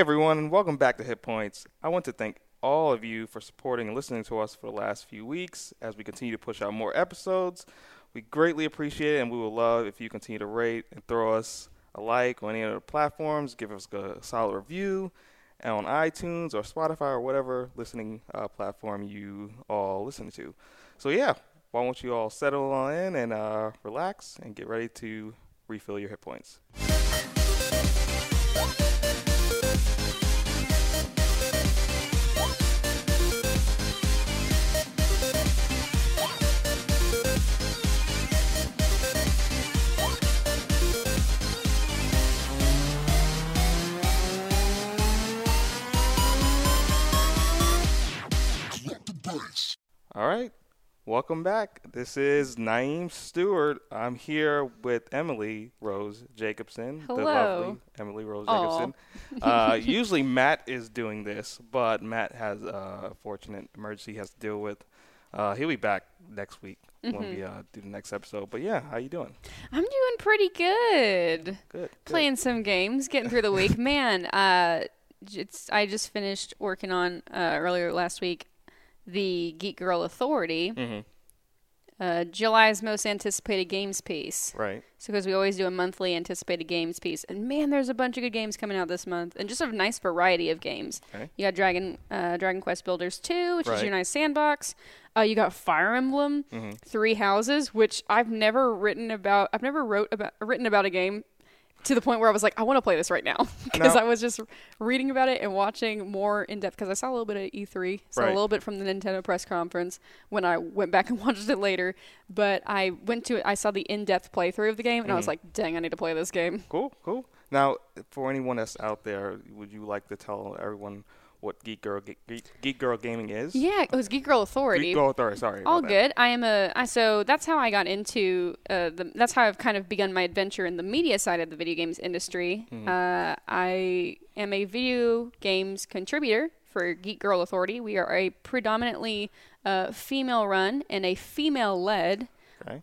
everyone, and welcome back to Hit Points. I want to thank all of you for supporting and listening to us for the last few weeks as we continue to push out more episodes. We greatly appreciate it, and we would love if you continue to rate and throw us a like on any other platforms, give us a solid review on iTunes or Spotify or whatever listening uh, platform you all listen to. So, yeah, why don't you all settle on in and uh, relax and get ready to refill your hit points. All right. Welcome back. This is Naeem Stewart. I'm here with Emily Rose Jacobson. Hello. The lovely Emily Rose Jacobson. uh, usually Matt is doing this, but Matt has a fortunate emergency he has to deal with. Uh, he'll be back next week when Mm-hmm. we uh, do the next episode. But yeah, how you doing? I'm doing pretty good. Good. good. Playing some games, getting through the week. Man, uh, it's I just finished working on uh, earlier last week the Geek Girl Authority. Mhm. Uh, July's most anticipated games piece. Right. So because we always do a monthly anticipated games piece, and man, there's a bunch of good games coming out this month, and just a nice variety of games. Okay. You got Dragon uh, Dragon Quest Builders 2, which is your nice sandbox. Uh, you got Fire Emblem, Mm-hmm. Three Houses, which I've never written about. I've never wrote about written about a game to the point where I was like, I want to play this right now because Now- I was just reading about it and watching more in depth because I saw a little bit of E3, saw Right. a little bit from the Nintendo press conference when I went back and watched it later. But I went to it, I saw the in depth playthrough of the game and I was Mm-hmm. like, dang, I need to play this game. Cool. Cool. Now, for anyone that's out there, would you like to tell everyone what Geek Girl Geek, Geek Girl Gaming is? Yeah, it was Geek Girl Authority. Geek Girl Authority. Sorry. All about that. good. I am a I, so that's how I got into uh, the. That's how I've kind of begun my adventure in the media side of the video games industry. Hmm. Uh, I am a video games contributor for Geek Girl Authority. We are a predominantly uh, female-run and a female-led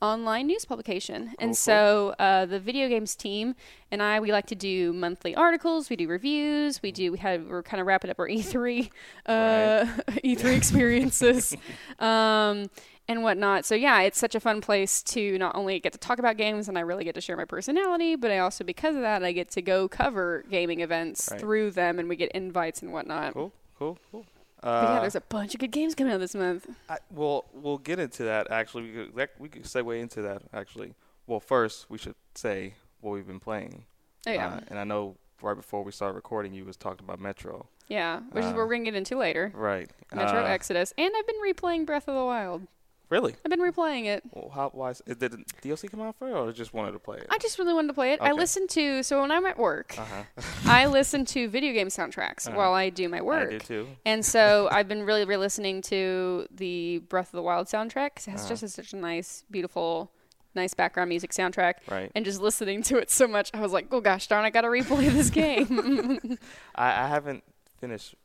Online news publication. Cool, and so uh, the video games team and I, we like to do monthly articles. We do reviews. We do. We have. We're kind of wrapping up our E3, uh, E3 experiences, um, and whatnot. So yeah, it's such a fun place to not only get to talk about games, and I really get to share my personality, but I also because of that, I get to go cover gaming events Right. through them, and we get invites and whatnot. Cool. Cool. Cool. But Uh, yeah, there's a bunch of good games coming out this month. I, well, we'll get into that. Actually, we could that, we could segue into that. Actually, well, first we should say what we've been playing. Oh yeah, Uh, and I know right before we started recording, you was talking about Metro. yeah, which is uh, what we're gonna get into later. Right. Metro Uh, Exodus, and I've been replaying Breath of the Wild. Really? I've been replaying it. Well, how? Why? is- Did the DLC come out for it, or just wanted to play it? I just really wanted to play it. I listen to so when I'm at work, Uh huh. I listen to video game soundtracks Uh-huh. while I do my work. I do too. And so I've been really re-listening to the Breath of the Wild soundtrack 'cause it has Uh-huh. just such a nice, beautiful, nice background music soundtrack. Right. And just listening to it so much, I was like, "Oh gosh, darn! I gotta replay this game." I, I haven't finished.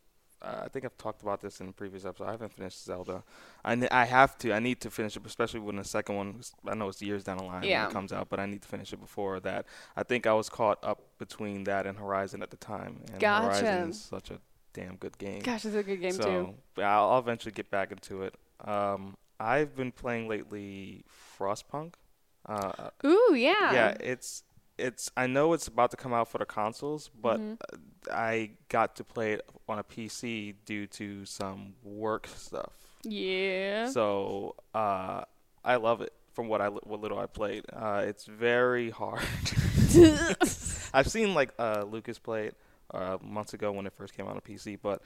Uh, I think I've talked about this in the previous episode. I haven't finished Zelda. I, have to. I need to finish it, especially when the second one. I know it's years down the line Yeah. when it comes out, but I need to finish it before that. I think I was caught up between that and Horizon at the time, and Gotcha. Horizon is such a damn good game. gosh, it's a good game so, too. I'll, I'll eventually get back into it. Um, I've been playing lately Frostpunk. Uh, Ooh, yeah. yeah, it's it's. I know it's about to come out for the consoles, but Mhm. I got to play it on a PC due to some work stuff. Yeah. So uh, I love it. From what I what little I played, uh, it's very hard. I've seen like uh, Lucas play it uh, months ago when it first came out on PC, but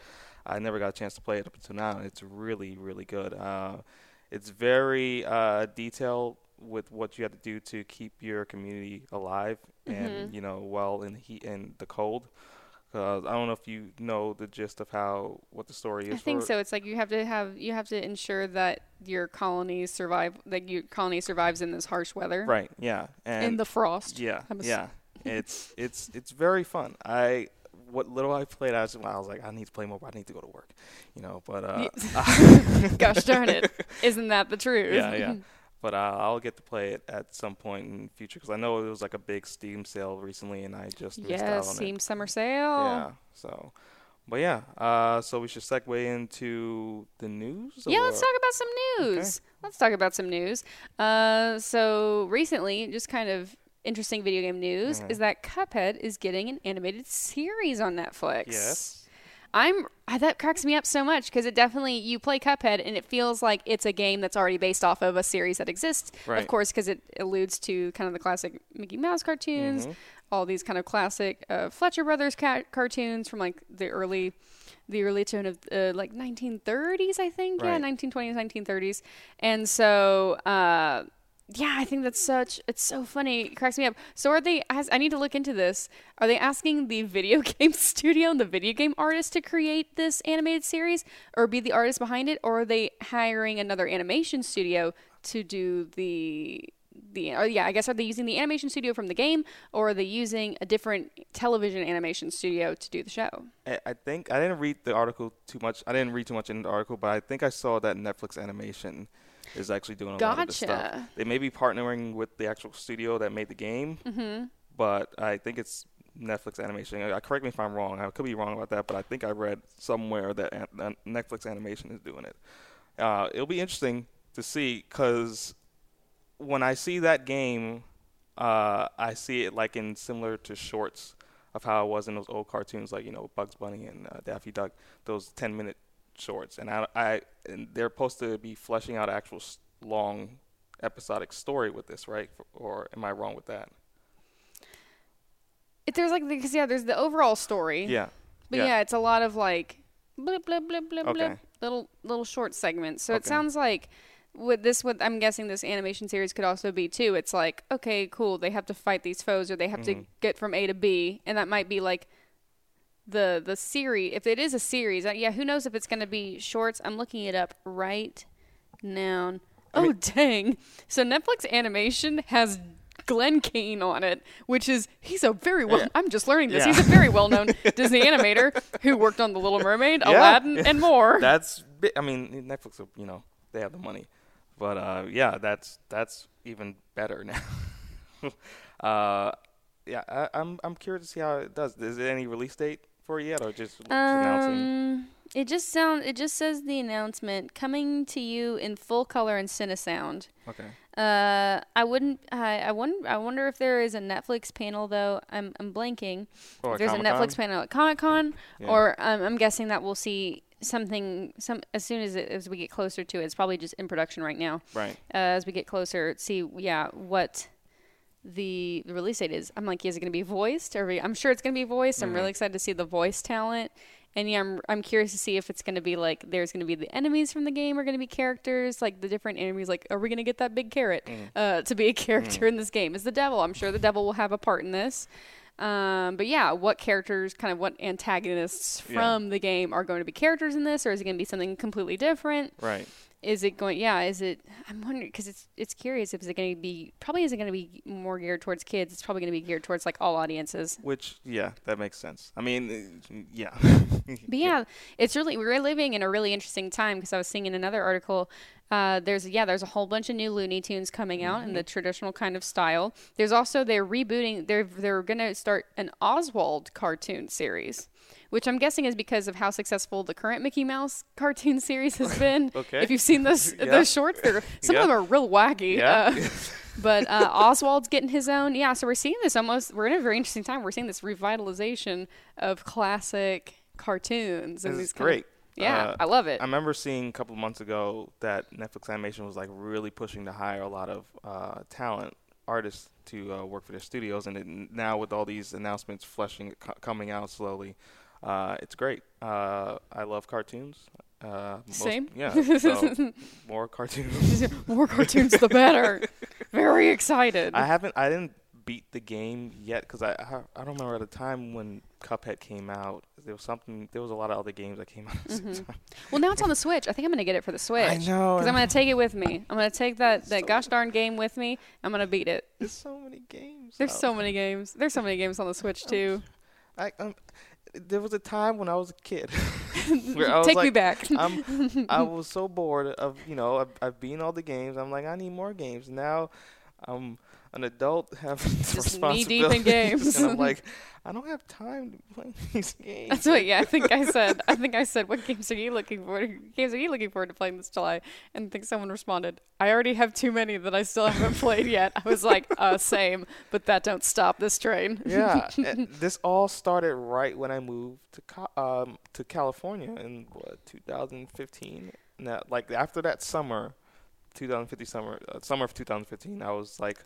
I never got a chance to play it up until now. It's really really good. Uh, it's very uh, detailed with what you have to do to keep your community alive and Mhm. you know well in the heat and the cold. Uh, I don't know if you know the gist of how what the story is. I think so. It's like you have to have you have to ensure that your colony survive, like your colony survives in this harsh weather, Right. Yeah. And in the frost. Yeah, I'm a s- yeah. it's it's it's very fun. I what little I played, I was, I was like, I need to play more. But I need to go to work, you know. But uh, Gosh darn it! Isn't that the truth? yeah, yeah. But uh, I'll get to play it at some point in the future because I know it was like a big Steam sale recently, and I just missed Yeah, out on Steam it. Summer Sale. Yeah, so. But yeah, uh, so we should segue into the news. Yeah, let's talk about some news. Let's talk about some news. Uh, so recently, just kind of interesting video game news Mhm. is that Cuphead is getting an animated series on Netflix. Yes. I'm that cracks me up so much because it definitely you play Cuphead and it feels like it's a game that's already based off of a series that exists. Of course, because it alludes to kind of the classic Mickey Mouse cartoons, Mhm. all these kind of classic uh, Fleischer Brothers ca- cartoons from like the early, the early tone of uh, like 1930s, I think. Yeah, 1920s, 1930s, and so. Uh, yeah, I think that's such. It's so funny. It cracks me up. So are they? I need to look into this. Are they asking the video game studio and the video game artist to create this animated series, or be the artist behind it, or are they hiring another animation studio to do the the? Or yeah, I guess are they using the animation studio from the game, or are they using a different television animation studio to do the show? I I think I didn't read the article too much. I didn't read too much in the article, but I think I saw that Netflix Animation is actually doing a lot of this stuff. They may be partnering with the actual studio that made the game, Mm-hmm. but I think it's Netflix Animation. Uh, correct me if I'm wrong. I could be wrong about that, but I think I read somewhere that an- that Netflix Animation is doing it. Uh, it'll be interesting to see because when I see that game, uh, I see it like in similar to shorts of how it was in those old cartoons, like you know Bugs Bunny and uh, Daffy Duck, those 10 minute shorts, and I, I and they're supposed to be fleshing out actual long episodic story with this, right? Or am I wrong with that? If there's like because yeah, there's the overall story. Yeah. But Yeah. yeah, it's a lot of like blip blip blip blip Okay. blip little little short segments. So it sounds like with this what I'm guessing this animation series could also be too. It's like, okay, cool, they have to fight these foes or they have Mhm. to get from A to B and that might be like the the series if it is a series. Uh, yeah, who knows if it's going to be shorts. I'm looking it up right now. I Oh mean- dang. So Netflix animation has Glen Keane on it, which is he's a very well. Yeah. I'm just learning this. Yeah. He's a very well known Disney animator who worked on The Little Mermaid, Yeah. Aladdin, and more. That's I mean Netflix, you know, they have the money, but uh, yeah, that's that's even better now. uh, yeah, I, I'm I'm curious to see how it does. Is it any release date for yet, or just, just announcing? Um, it just sound. It just says the announcement coming to you in full color and Cinesound. Okay. Uh, I wouldn't. I I wonder. I wonder if there is a Netflix panel though. I'm I'm blanking. Or if there's Comic-Con? a Netflix panel at Comic Con, Yeah. or um, I'm guessing that we'll see something some as soon as it, as we get closer to it. It's probably just in production right now. right. Uh, as we get closer, see yeah what the, the release date is. I'm like, is it going to be voiced? Or I'm sure it's going to be voiced. I'm Mhm. really excited to see the voice talent. And yeah, I'm I'm curious to see if it's going to be like there's going to be the enemies from the game are going to be characters like the different enemies. Like, are we going to get that big carrot Mm. uh, to be a character in this game? Is the devil? I'm sure the devil will have a part in this. Um, but yeah, what characters, kind of what antagonists Yeah. from the game are going to be characters in this, or is it going to be something completely different? Right. Is it going? Yeah, is it? I'm wondering because it's it's curious if it going to be probably isn't going to be more geared towards kids. It's probably going to be geared towards like all audiences. Which yeah, that makes sense. I mean, uh, yeah. But yeah, it's really we're living in a really interesting time because I was seeing in another article. Uh, there's yeah, there's a whole bunch of new Looney Tunes coming out in the traditional kind of style. There's also they're rebooting. They're they're gonna start an Oswald cartoon series, which I'm guessing is because of how successful the current Mickey Mouse cartoon series has been. Okay. If you've seen those Yeah. those shorts, some of them are real wacky. Yeah. Uh, but uh, Oswald's getting his own. Yeah, so we're seeing this almost. We're in a very interesting time. We're seeing this revitalization of classic cartoons. and This is kind of- great. yeah, Uh, I love it. I remember seeing a couple of months ago that Netflix Animation was like really pushing to hire a lot of uh, talent artists to uh, work for their studios, and it, now with all these announcements flushing co- coming out slowly, uh, it's great. Uh, I love cartoons. Uh, most- Same. Yeah. So more cartoons. More cartoons, the better. Very excited. I haven't. I didn't beat the game yet because I, I I don't remember at the time when Cuphead came out. There was something. There was a lot of other games that came out at the same time. well, now it's on the Switch. I think I'm gonna get it for the Switch. I know. Because I'm gonna take it with me. I'm gonna take that, that So- gosh darn game with me. I'm gonna beat it. There's so many games. There's so many games. There's so many games on the Switch too. I, um, there was a time when I was a kid. where I was Take me like, back. I'm, I was so bored of you know I've, I've been all the games. I'm like I need more games. Now I'm an adult having Just knee deep in games. and I'm like I don't have time to play these games. That's what. Yeah, I think I said. I think I said, "What games are you looking for? Games are you looking forward to playing this July?" And I think someone responded, "I already have too many that I still haven't played yet." I was like, "Uh, same." But that don't stop this train. yeah, this all started right when I moved to um to California in what 2015. Now, like after that summer, 2015 summer, uh, summer of 2015, I was like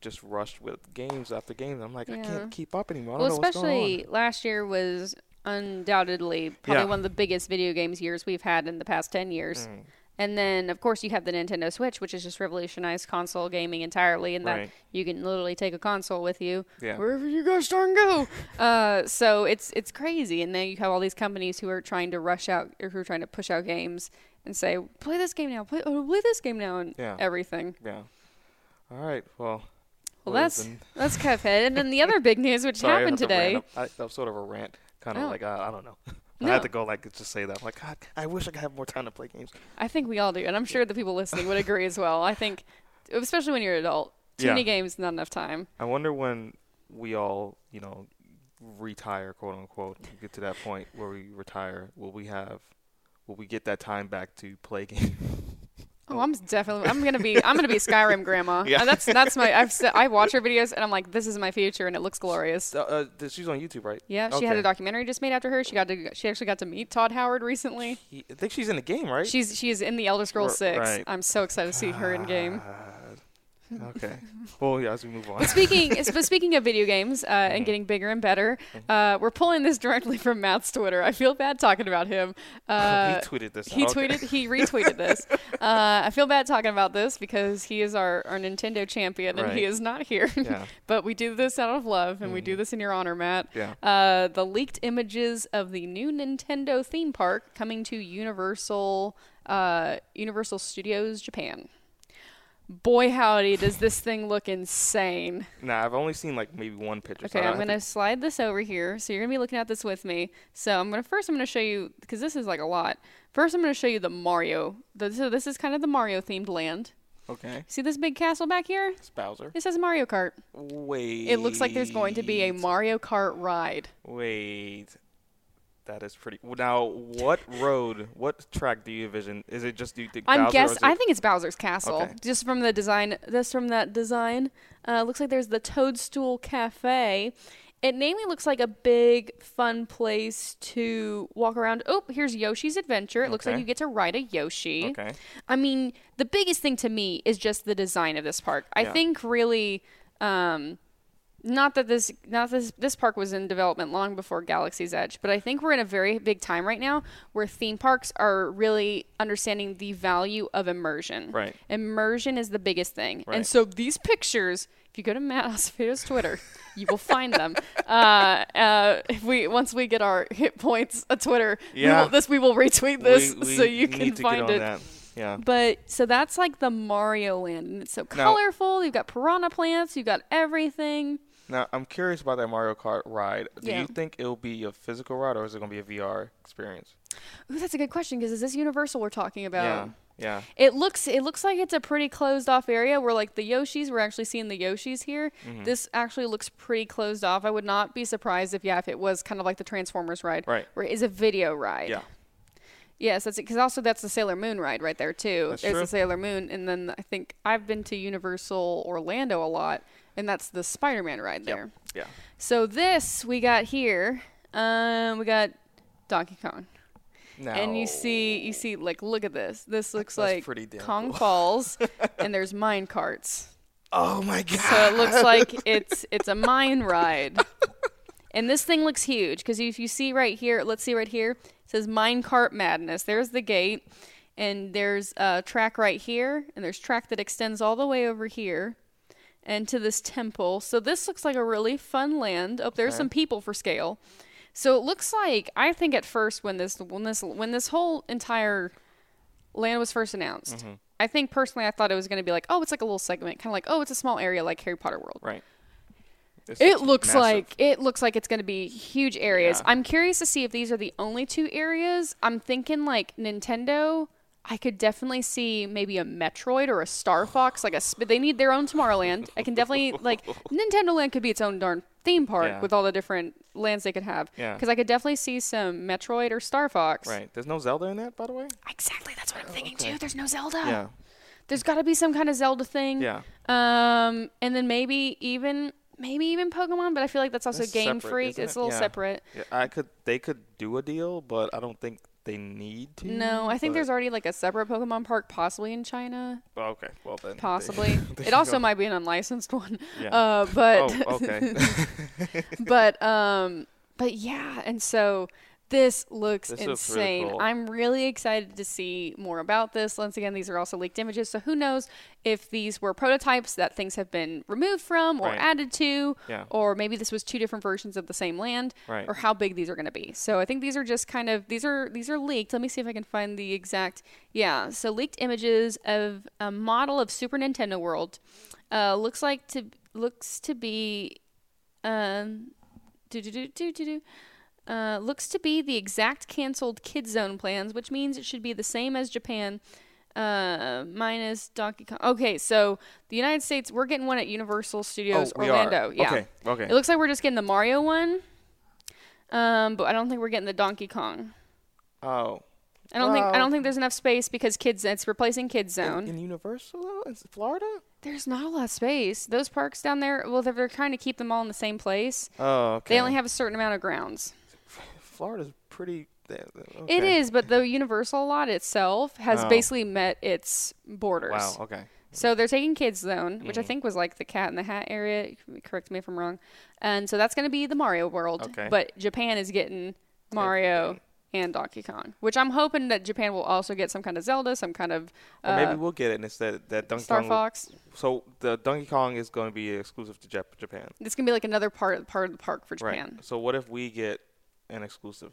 just rushed with games after games. I'm like, I can't keep up anymore. I well, don't know what's going especially last year was undoubtedly probably Yeah. one of the biggest video games years we've had in the past ten years. Mm, And then, of course, you have the Nintendo Switch, which has just revolutionized console gaming entirely, and that Right. you can literally take a console with you Yeah. wherever you guys darn go. uh, so it's it's crazy, and then you have all these companies who are trying to rush out or who are trying to push out games and say, "Play this game now, play, oh, play this game now," and Yeah. everything. Yeah. All right. Well. Well, that's been- that's Cuphead, and then the other big news which Sorry, happened today. I, that was sort of a rant, kind of Oh. like uh, I don't know. No. I had to go like just say that. I'm like, God, I wish I could have more time to play games. I think we all do, and I'm sure the people listening would agree as well. I think, especially when you're an adult, too Yeah. many games, not enough time. I wonder when we all, you know, retire, quote unquote, get to that point where we retire, will we have, will we get that time back to play games? Oh, I'm definitely. I'm gonna be. I'm gonna be Skyrim grandma. Yeah. And that's that's my. I've I watch her videos and I'm like, this is my future, and it looks glorious. Uh, uh, she's on YouTube, right? Yeah, she had a documentary just made after her. She got to. She actually got to meet Todd Howard recently. He, I think she's in the game, right? She's she is in the Elder Scrolls Six. right. I'm so excited to see her in game. Okay. Well, yeah, as we move on. But speaking, but speaking of video games uh, Mm-hmm. and getting bigger and better, uh, we're pulling this directly from Matt's Twitter. I feel bad talking about him. Uh, he tweeted this. He Okay. tweeted, he retweeted this. Uh, I feel bad talking about this because he is our, our Nintendo champion and he is not here. Yeah. but we do this out of love and we do this in your honor, Matt. Yeah. Uh, the leaked images of the new Nintendo theme park coming to Universal uh, Universal Studios Japan. Boy, howdy, does this thing look insane! Nah, I've only seen like maybe one picture. Okay, I I'm gonna slide this over here. So you're gonna be looking at this with me. So I'm gonna first I'm gonna show you because this is like a lot. First I'm gonna show you the Mario. The, so this is kind of the Mario themed land. Okay. See this big castle back here? It's Bowser. It says Mario Kart. Wait. It looks like there's going to be a Mario Kart ride. Wait. That is pretty. Now, what road, what track do you envision? Is it just do you think I'm Bowser guess I think it's Bowser's castle. Okay. Just from the design, just from that design, uh, looks like there's the Toadstool Cafe. It namely looks like a big, fun place to walk around. Oh, here's Yoshi's Adventure. It looks like you get to ride a Yoshi. Okay. I mean, the biggest thing to me is just the design of this park. I Yeah. think really, um, not that this, not this, this park was in development long before Galaxy's Edge, but I think we're in a very big time right now where theme parks are really understanding the value of immersion. Right. Immersion is the biggest thing, Right. and so these pictures. If you go to Matt Acevedo's Twitter, you will find them. Uh, uh, if we once we get our hit points on Twitter, we Yeah. will, this we will retweet this We- we so you can find it. That. Yeah. But so that's like the Mario land, and it's so Now- colorful. You've got piranha plants. You've got everything. Now, I'm curious about that Mario Kart ride. Do Yeah. you think it'll be a physical ride or is it going to be a VR experience? Ooh, that's a good question because is this Universal we're talking about? yeah. Yeah. It looks it looks like it's a pretty closed off area where like the Yoshis we're actually seeing the Yoshis here. Mm-hmm. This actually looks pretty closed off. I would not be surprised if yeah if it was kind of like the Transformers ride, Right. Where it is a video ride. Yeah. Yes, that's it. Because also that's the Sailor Moon ride right there too. That's There's true. the Sailor Moon, and then I think I've been to Universal Orlando a lot, and that's the Spider-Man ride there. Yeah. So this we got here, um, we got Donkey Kong, Now, and you see, you see, like, look at this. This looks That's like Kong cool. Falls, and there's mine carts. Oh my god. So it looks like it's it's a mine ride, and this thing looks huge because if you see right here, let's see right here, it says Mine Cart Madness. There's the gate, and there's a track right here, and there's track that extends all the way over here, and to this temple. So this looks like a really fun land. Oh, there's Okay. some people for scale. So it looks like I think at first when this when this when this whole entire land was first announced, Mm-hmm. I think personally I thought it was going to be like, oh, it's like a little segment, kind of like, oh, it's a small area like Harry Potter World. Right. It's It looks massive. like it looks like it's going to be huge areas. Yeah. I'm curious to see if these are the only two areas. I'm thinking like Nintendo. I could definitely see maybe a Metroid or a Star Fox. Like a, sp- they need their own Tomorrowland. I can definitely like Nintendo Land could be its own darn theme park Yeah. with all the different lands they could have. Yeah. Because I could definitely see some Metroid or Star Fox. Right. There's no Zelda in that, by the way. Exactly. That's what I'm thinking okay. too. There's no Zelda. Yeah. There's got to be some kind of Zelda thing. Yeah. Um, and then maybe even maybe even Pokemon, but I feel like that's also That's Game separate, Freak. It's it? a little Yeah. separate. Yeah. I could. They could do a deal, but I don't think they need to. No, I think but- there's already like a separate Pokemon park, possibly in China. Oh, okay. Well then. they- Possibly. it also go. might be an unlicensed one. Yeah. Uh, but oh, okay. but um, but yeah, and so this looks This looks really insane. cool. I'm really excited to see more about this. Once again, these are also leaked images, so who knows if these were prototypes that things have been removed from or Right. added to, Yeah. or maybe this was two different versions of the same land, Right. or how big these are going to be. So I think these are just kind of these are these are leaked. Let me see if I can find the exact. Yeah, so leaked images of a model of Super Nintendo World. Uh, looks like to looks to be um do do do do do do. Uh, looks to be the exact canceled Kid Zone plans, which means it should be the same as Japan, uh, minus Donkey Kong. Okay, so the United States, we're getting one at Universal Studios oh, Orlando. Yeah, Okay. Okay. it looks like we're just getting the Mario one, um, but I don't think we're getting the Donkey Kong. oh. I don't think I don't think there's enough space because kids it's replacing Kid In, Zone. in Universal, though? in Florida. There's not a lot of space. Those parks down there, well, they're, they're trying to keep them all in the same place. Oh, okay. They only have a certain amount of grounds. Florida's pretty. okay. is, but the Universal lot itself has Oh. basically met its borders. Wow. Okay. So they're taking Kids Zone, which I Mhm. think was like the Cat in the Hat area. Correct me if I'm wrong. And so that's going to be the Mario world. Okay. But Japan is getting Mario and Donkey Kong, which I'm hoping that Japan will also get some kind of Zelda, some kind of Or maybe uh, we'll get it and it's that that Donkey Star Kong. Fox. So the Donkey Kong is going to be exclusive to Jap- Japan. It's going to be like another part part of the park for Japan. Right. So what if we get an exclusive,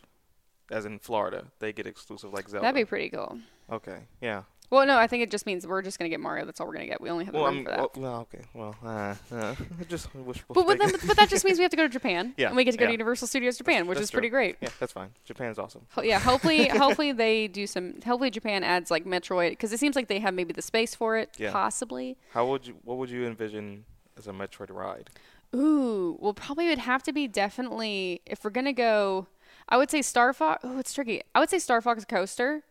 as in Florida, they get exclusive like Zelda? That'd be pretty cool. okay. Yeah. Well, no, I think it just means we're just going to get Mario. That's all we're going to get. We only have the Well, room I'm, for that. well, well, okay. Well, uh, uh, just wishful but, but, then, but that just means we have to go to Japan. Yeah, And we get to go to. Universal Studios Japan, which that's is pretty great. yeah, that's fine. Japan's awesome. Ho- Yeah, hopefully, hopefully they do some. Hopefully, Japan adds like Metroid because it seems like they have maybe the space for it. Yeah. Possibly. How would you? What would you envision as a Metroid ride? Ooh, well, probably would have to be definitely if we're gonna go. I would say Star Fox. Oh, it's tricky. I would say Star Fox Coaster.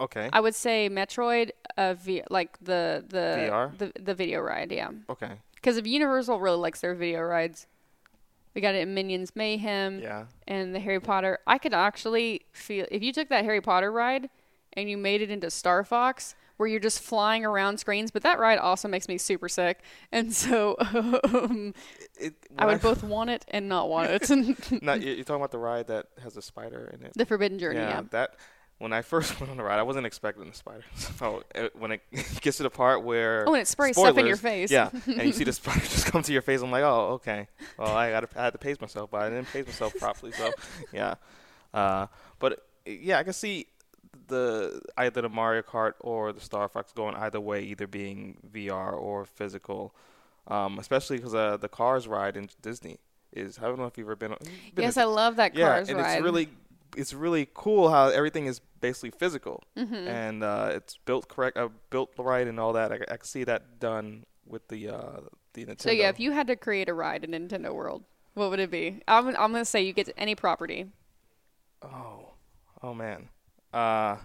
Okay. I would say Metroid, uh, v- like the the VR? the the video ride. Yeah, okay. because if Universal really likes their video rides, we got it in Minions Mayhem. Yeah. and the Harry Potter. I could actually feel if you took that Harry Potter ride and you made it into Star Fox, where you're just flying around screens. But that ride also makes me super sick, and so um, It, I would both want it and not want it. Not you- you're talking about the ride that has a spider in it. the Forbidden Journey. Yeah. that when I first went on the ride, I wasn't expecting the spider. So it, when it gets to the part where Oh, and it sprays stuff in your face. yeah, and you see the spider just come to your face, I'm like, oh, okay. Well, I got I had to pace myself, but I didn't pace myself properly. So, yeah, uh, but yeah, I can see the either the Mario Kart or the Star Fox going either way, either being VR or physical. Um, especially because uh, the Cars ride in Disney is I don't know if you've ever been. you've been Yes, to I love that yeah, Cars and ride. it's really it's really cool how everything is basically physical Mhm. and uh, it's built correct, uh, built right, and all that. I, I can see that done with the uh, the Nintendo. So yeah, if you had to create a ride in Nintendo World, what would it be? I'm I'm gonna say you get any property. oh, oh man, uh,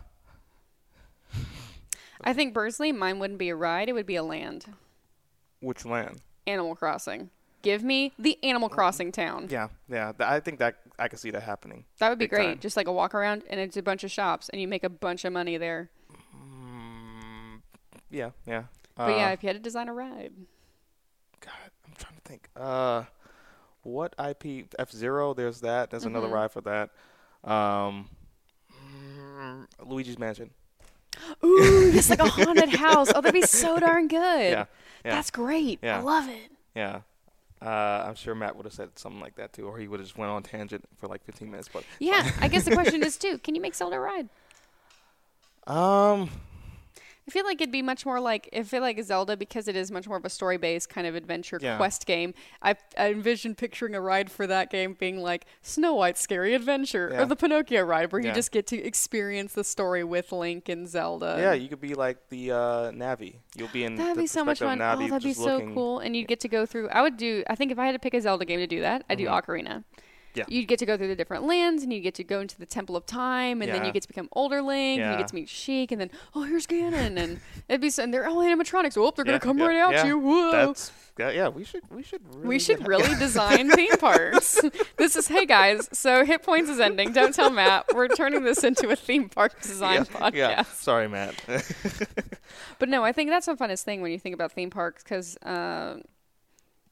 I think personally, mine wouldn't be a ride; it would be a land. which land? Animal Crossing. Give me the Animal Crossing town. Yeah, yeah. Th- I think that I can see that happening. That would be Big great. time. Just like a walk around and it's a bunch of shops and you make a bunch of money there. Mm, yeah, yeah. But uh, yeah, if you had to design a ride. God, I'm trying to think. Uh, what IP? F Zero. There's that. There's another Mhm. ride for that. Um, Luigi's Mansion. Ooh, it's like a haunted house. Oh, that'd be so darn good. Yeah, yeah. That's great. Yeah. I love it. Yeah. Uh, I'm sure Matt would have said something like that too, or he would have just went on tangent for like 15 minutes. But Yeah, I guess the question is too, can you make Zelda ride? um, I feel like it'd be much more like I feel like Zelda because it is much more of a story based kind of adventure Yeah. quest game. I, I envision picturing a ride for that game being like Snow White's Scary Adventure Yeah. or the Pinocchio ride, where you just get to experience the story with Link and Zelda. yeah, you could be like the uh, Navi. You'll be in That'd the be so much fun. Navi Oh, that'd be so looking- cool. And you'd get to go through. I would do. I think if I had to pick a Zelda game to do that, I'd do Ocarina. Yeah. You'd get to go through the different lands, and you get to go into the Temple of Time, and then Yeah. you get to become older Link, and you Yeah. get to meet Sheik, and then oh, here's Ganon, and it'd be so. And they're all animatronics. Oh, they're gonna come yeah, right out yeah. you. Whoa. That's yeah, yeah. We should we should really we should really design theme parks. this is hey guys. So hit points is ending. Don't tell Matt. We're turning this into a theme park design yeah, podcast. Yeah, sorry, Matt. But no, I think that's the funnest thing when you think about theme parks because uh,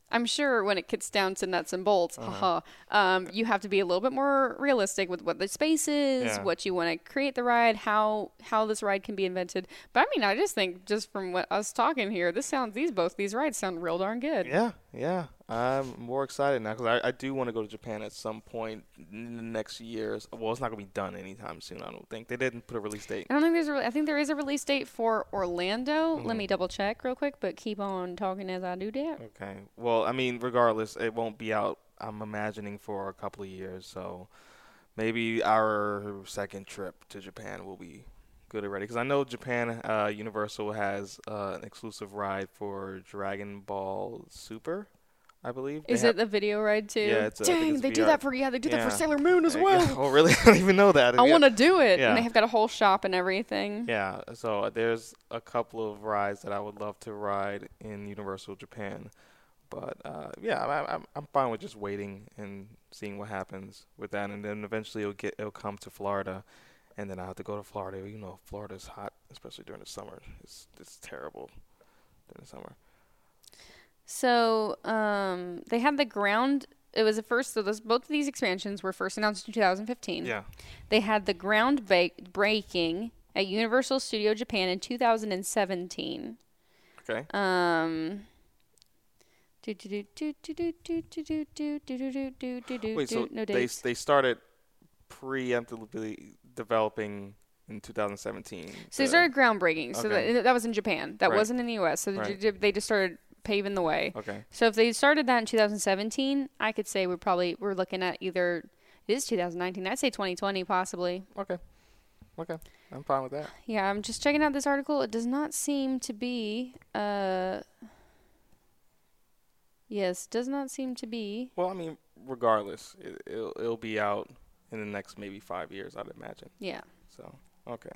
I'm sure when it gets down to nuts and bolts, Uh-huh. haha, um, you have to be a little bit more realistic with what the space is, Yeah. what you want to create the ride, how how this ride can be invented. But I mean, I just think just from what us talking here, this sounds these both these rides sound real darn good. yeah, yeah. I'm more excited now because I, I do want to go to Japan at some point in the next years. Well, it's not gonna be done anytime soon. I don't think they didn't put a release date. I don't think there's a re- I think there is a release date for Orlando. Mm-hmm. Let me double check real quick, but keep on talking as I do that. Okay. Well, I mean, regardless, it won't be out. I'm imagining for a couple of years, so maybe our second trip to Japan will be good already. Because I know Japan, uh, Universal has uh, an exclusive ride for Dragon Ball Super, I believe. They Is have- it the video ride too? Yeah, it's a- Dang, it's they do that for yeah, they do that for Sailor Moon as Yeah, well. Oh, really? I don't even know that. I Yeah. want to do it. Yeah. And they have got a whole shop and everything. Yeah, so there's a couple of rides that I would love to ride in Universal Japan, but uh, yeah, I, I'm I'm fine with just waiting and seeing what happens with that, and then eventually it'll get it'll come to Florida, and then I have to go to Florida. You know, Florida's hot, especially during the summer. It's it's terrible during the summer. So um, they had the ground. It was the first. So those both of these expansions were first announced in 2015. Yeah. They had the ground ba- breaking at Universal Studio Japan in 2017. Okay. Um. Wait, so no they they started preemptively developing in 2017. So they the- started groundbreaking. So Okay. that, that was in Japan. That Right. wasn't in the U.S. So they Right. ju- they just started paving the way. Okay. So if they started that in 2017, I could say we're probably we're looking at either it is 2019. I'd say 2020 possibly. Okay. Okay. I'm fine with that. Yeah, I'm just checking out this article. It does not seem to be uh Yes, does not seem to be. Well, I mean, regardless, it, it'll it'll be out in the next maybe five years, I'd imagine. Yeah. So, okay.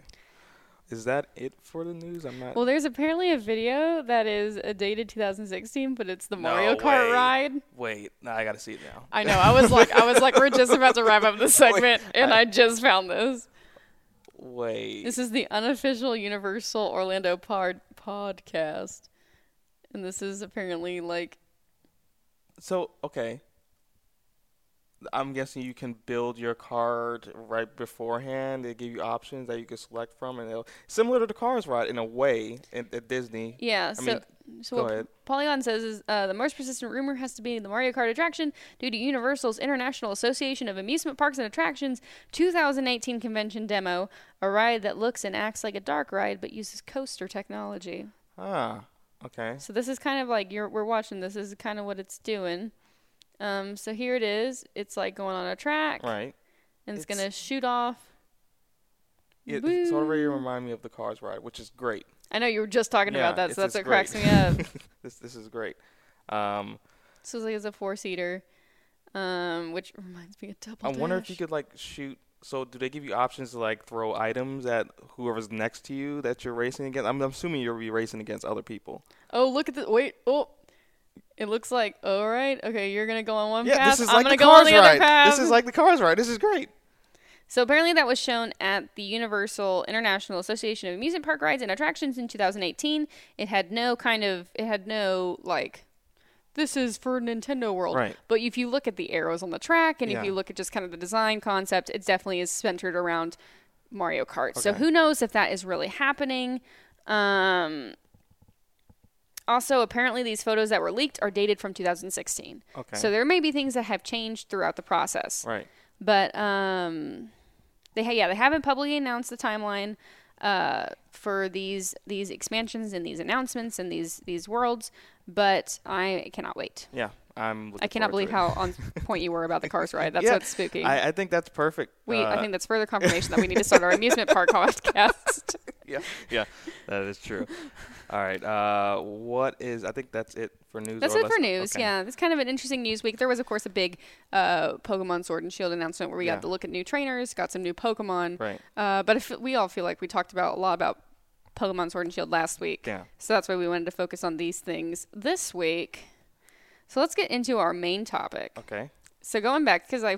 Is that it for the news? I'm not. Well, there's apparently a video that is dated 2016, but it's the No Mario Kart ride. Wait, nah, I gotta see it now. I know. I was like, I was like, we're just about to wrap up the segment, and I- I just found this. Wait. This is the unofficial Universal Orlando pod podcast, and this is apparently like so okay. I'm guessing you can build your card right beforehand. They give you options that you can select from, and they'll similar to the Cars ride in a way at, at Disney. yeah. I So, mean, so go what ahead. Polygon says is uh, the most persistent rumor has to be the Mario Kart attraction due to Universal's International Association of Amusement Parks and Attractions 2018 convention demo, a ride that looks and acts like a dark ride but uses coaster technology. Ah, okay. So this is kind of like you're we're watching this. this is kind of what it's doing. Um, so here it is. It's like going on a track, Right. and it's, It's- gonna shoot off. It, it's already remind me of the Cars ride, which is great. I know you were just talking Yeah, about that, so that's what cracks me up. This this is great. Um, so it's like it's a four seater, um, which reminds me of Double I wonder if you could like shoot. So do they give you options to like throw items at whoever's next to you that you're racing against? I'm assuming you'll be racing against other people. Oh, look at the wait. Oh, it looks like all right. Okay, you're gonna go on one Yeah, path. this is I'm like gonna the go on cars the other ride. path. This is like the cars ride. This is great. So apparently that was shown at the Universal International Association of Amusement Park Rides and Attractions in 2018. It had no kind of it had no like this is for Nintendo World. Right. But if you look at the arrows on the track and if you look at just kind of the design concept, it definitely is centered around Mario Kart. So who knows if that is really happening. Um also, apparently, these photos that were leaked are dated from 2016. Okay. So there may be things that have changed throughout the process. right. But um, they ha- yeah they haven't publicly announced the timeline. uh, for these these expansions and these announcements and these these worlds. But I cannot wait. Yeah, I'm. I cannot believe how on point you were about the cars ride. That's Yeah, what's spooky. I, I think that's perfect. we, I Uh, think that's further confirmation that we need to start our amusement park podcast. Yeah, yeah, that is true. All right. Uh, what is? I think that's it for news. That's or it for news. okay. Yeah, it's kind of an interesting news week. There was, of course, a big uh, Pokemon Sword and Shield announcement where we Yeah. got to look at new trainers, got some new Pokemon. Right. Uh, but if we all feel like we talked about a lot about Pokemon Sword and Shield last week. Yeah. So that's why we wanted to focus on these things this week. So let's get into our main topic. Okay. So going back, because I,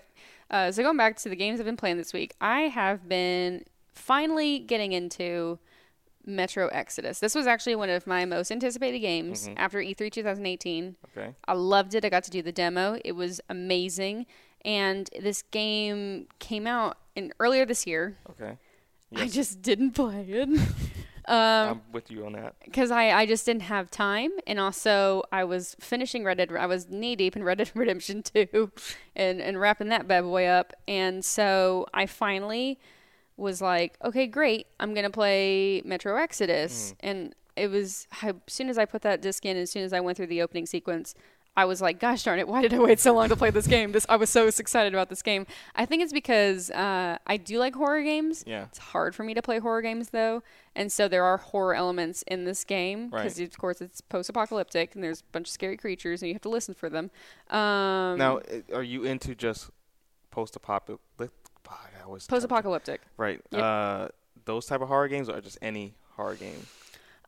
uh, so going back to the games I've been playing this week, I have been finally getting into Metro Exodus. This was actually one of my most anticipated games Mm-hmm. after E3 2018. Okay. I loved it. I got to do the demo. It was amazing. And this game came out in earlier this year. Okay. I just didn't play it. um, I'm with you on that. because I, I just didn't have time and also I was finishing Red Dead I was knee deep in Red Dead Redemption 2 and, and wrapping that bad boy up and so I finally was like okay great I'm gonna play Metro Exodus and it was as soon as I put that disc in as soon as I went through the opening sequence I was like, gosh darn it, why did I wait so long to play this game? This I was so excited about this game. I think it's because uh, I do like horror games. Yeah. It's hard for me to play horror games though, and so there are horror elements in this game because Right. of course it's post-apocalyptic and there's a bunch of scary creatures and you have to listen for them. Um, Now, are you into just post-apocalyptic? I always post-apocalyptic. Right. Yep. Uh, those type of horror games, or just any horror game?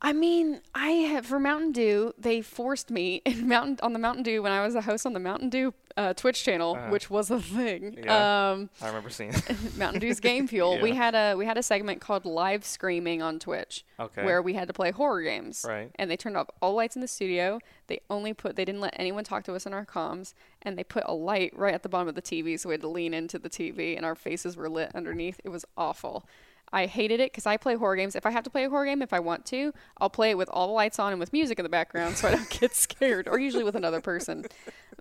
I mean, I have for Mountain Dew. They forced me in Mountain on the Mountain Dew when I was a host on the Mountain Dew uh, Twitch channel, Uh-huh. which was a thing. Yeah. Um, I remember seeing. Mountain Dew's Game Fuel. We had a we had a segment called Live Screaming on Twitch, Okay. where we had to play horror games. Right. And they turned off all lights in the studio. They only put they didn't let anyone talk to us in our comms, and they put a light right at the bottom of the TV, so we had to lean into the TV, and our faces were lit underneath. It was awful. I hated it because I play horror games. If I have to play a horror game, if I want to, I'll play it with all the lights on and with music in the background, so I don't get scared, or usually with another person.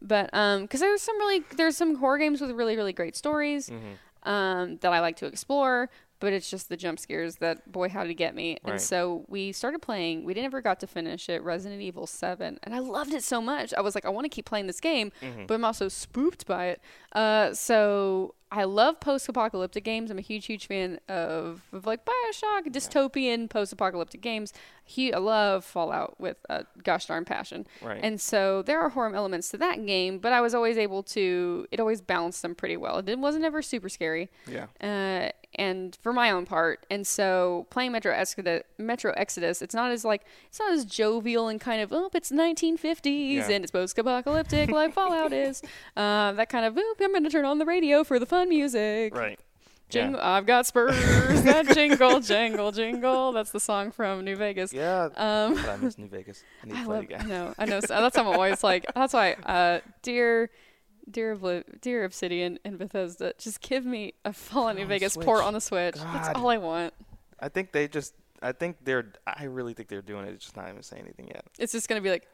But um, because there's some really there's some horror games with really really great stories Mm-hmm. um, that I like to explore. But it's just the jump scares that boy how to get me. And so we started playing. We never got to finish it. Resident Evil Seven, and I loved it so much. I was like, I want to keep playing this game, Mm-hmm. but I'm also spooked by it. Uh, so I love post-apocalyptic games. I'm a huge, huge fan of, of like Bioshock, dystopian post-apocalyptic games. Hu- I love Fallout with a gosh darn passion. Right. And so there are horror elements to that game, but I was always able to. It always balanced them pretty well. It wasn't ever super scary yeah. uh, and for my own part. And so playing Metro Exodus, Metro Exodus, it's not as like it's not as jovial and kind of oh it's 1950s Yeah. and it's post-apocalyptic like Fallout is. Uh, that kind of oop, I'm going to turn on the radio for the fun music. Right. Jingle, I've got spurs that jingle, jingle, jingle. That's the song from New Vegas. Yeah. Um, but I miss New Vegas. I need to I play love. it I know. I know. So that's how I'm always like. That's why, uh, dear, dear, Obli- dear Obsidian and Bethesda, just give me a Fallout New Vegas Switch. port on the Switch. That's God. all I want. I think they just. I think they're. I really think they're doing it. It's just not even saying anything yet. It's just gonna be like.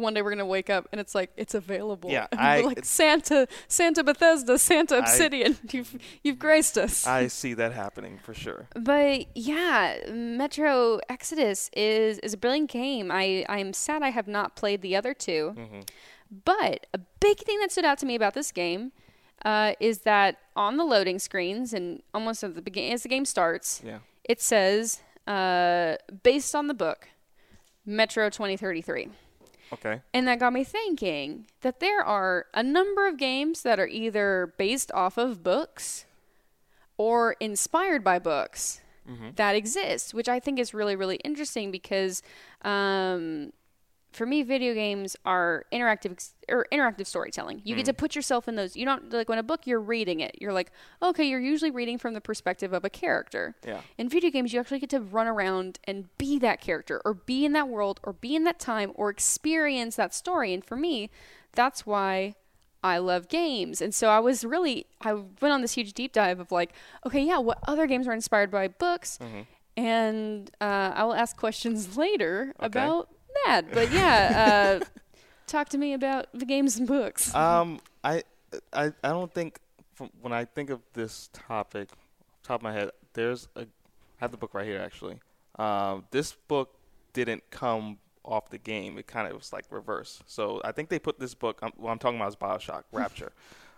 One day we're gonna wake up and it's like it's available. Yeah, And I- like Santa, Santa Bethesda, Santa I- Obsidian. you've you've graced us. I see that happening for sure. But yeah, Metro Exodus is is a brilliant game. I I'm sad I have not played the other 2 Mm-hmm. But a big thing that stood out to me about this game uh, is that on the loading screens and almost at the beginning as the game starts, Yeah. it says uh, based on the book Metro 2033. Okay. And that got me thinking that there are a number of games that are either based off of books or inspired by books that exist, which I think is really, really interesting because um, for me, video games are interactive or interactive storytelling. You get to put yourself in those. You don't like when a book you're reading it. You're like, okay, you're usually reading from the perspective of a character. Yeah. In video games, you actually get to run around and be that character, or be in that world, or be in that time, or experience that story. And for me, that's why I love games. And so I was really, I went on this huge deep dive of like, okay, yeah, what other games are inspired by books? And uh, I will ask questions later about that. But yeah, uh, talk to me about the games and books. Um, I, I, I don't think from when I think of this topic, top of my head, there's a I have the book right here actually. Um, this book didn't come off the game. It kind of was like reverse. So I think they put this book. Um, what I'm talking about is Bioshock Rapture.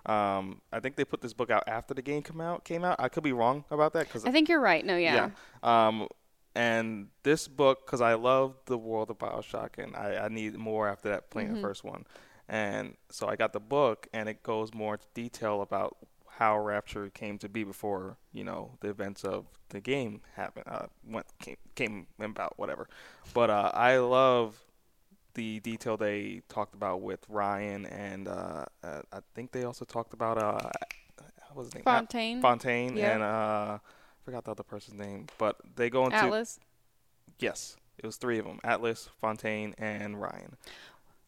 Um, I think they put this book out after the game come out. Came out. I could be wrong about that because I think you're right. No, yeah. yeah. Um, and this book, because I love the world of Bioshock, and I, I need more after that playing Mm-hmm. the first one. And so I got the book, and it goes more into detail about how Rapture came to be before you know the events of the game happened, uh, went came, came about, whatever. But uh, I love the detail they talked about with Ryan, and uh, uh, I think they also talked about uh, what was his name? Fontaine, Fontaine Yeah. and uh, forgot the other person's name, but they go into Atlas. yes, it was three of them: Atlas, Fontaine, and Ryan.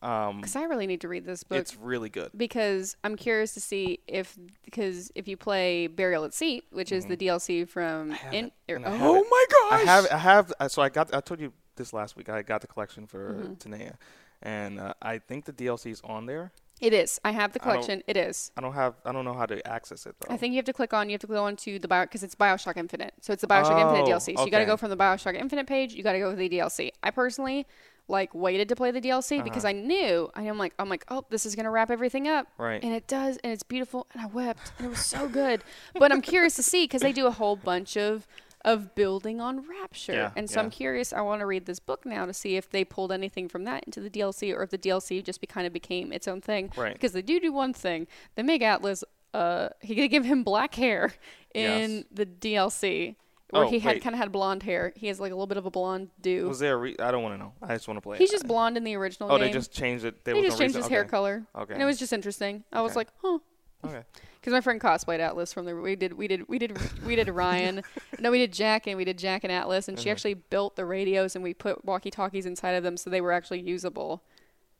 Um, Because I really need to read this book it's really good. because I'm curious to see if because if you play Burial at Sea, which is the DLC from Mm-hmm. in, er- oh my gosh, I have, I have. So I got. I told you this last week. I got the collection for Mm-hmm. Tanea, and uh, I think the DLC is on there. It is. I have the collection. It is. I don't have. I don't know how to access it though. I think you have to click on. You have to go on to the Bio because it's Bioshock Infinite. So it's the Bioshock Infinite Oh, DLC. So you got to go from the Bioshock Infinite page. You got to go to the DLC. I personally like waited to play the DLC Uh-huh. because I knew I am like I'm like oh this is gonna wrap everything up. Right. And it does, and it's beautiful, and I wept, and it was so good. but I'm curious to see because they do a whole bunch of of building on Rapture, Yeah, and so I'm curious. I want to read this book now to see if they pulled anything from that into the DLC, or if the DLC just be, kind of became its own thing. Right. Because they do do one thing. They make Atlas. Uh, he give him black hair in Yes. the DLC. Where Oh, he had kind of had blonde hair. He has like a little bit of a blonde do. was there? A re- I don't want to know. I just want to play. He's it. just blonde in the original Oh, game. they just changed it. There They just no changed reason? his hair color. Okay. And it was just interesting. I was like, huh. Okay. Because my friend cosplayed Atlas from the we did we did we did we did Ryan, no we did Jack and we did Jack and Atlas and she Uh-huh. actually built the radios and we put walkie talkies inside of them so they were actually usable.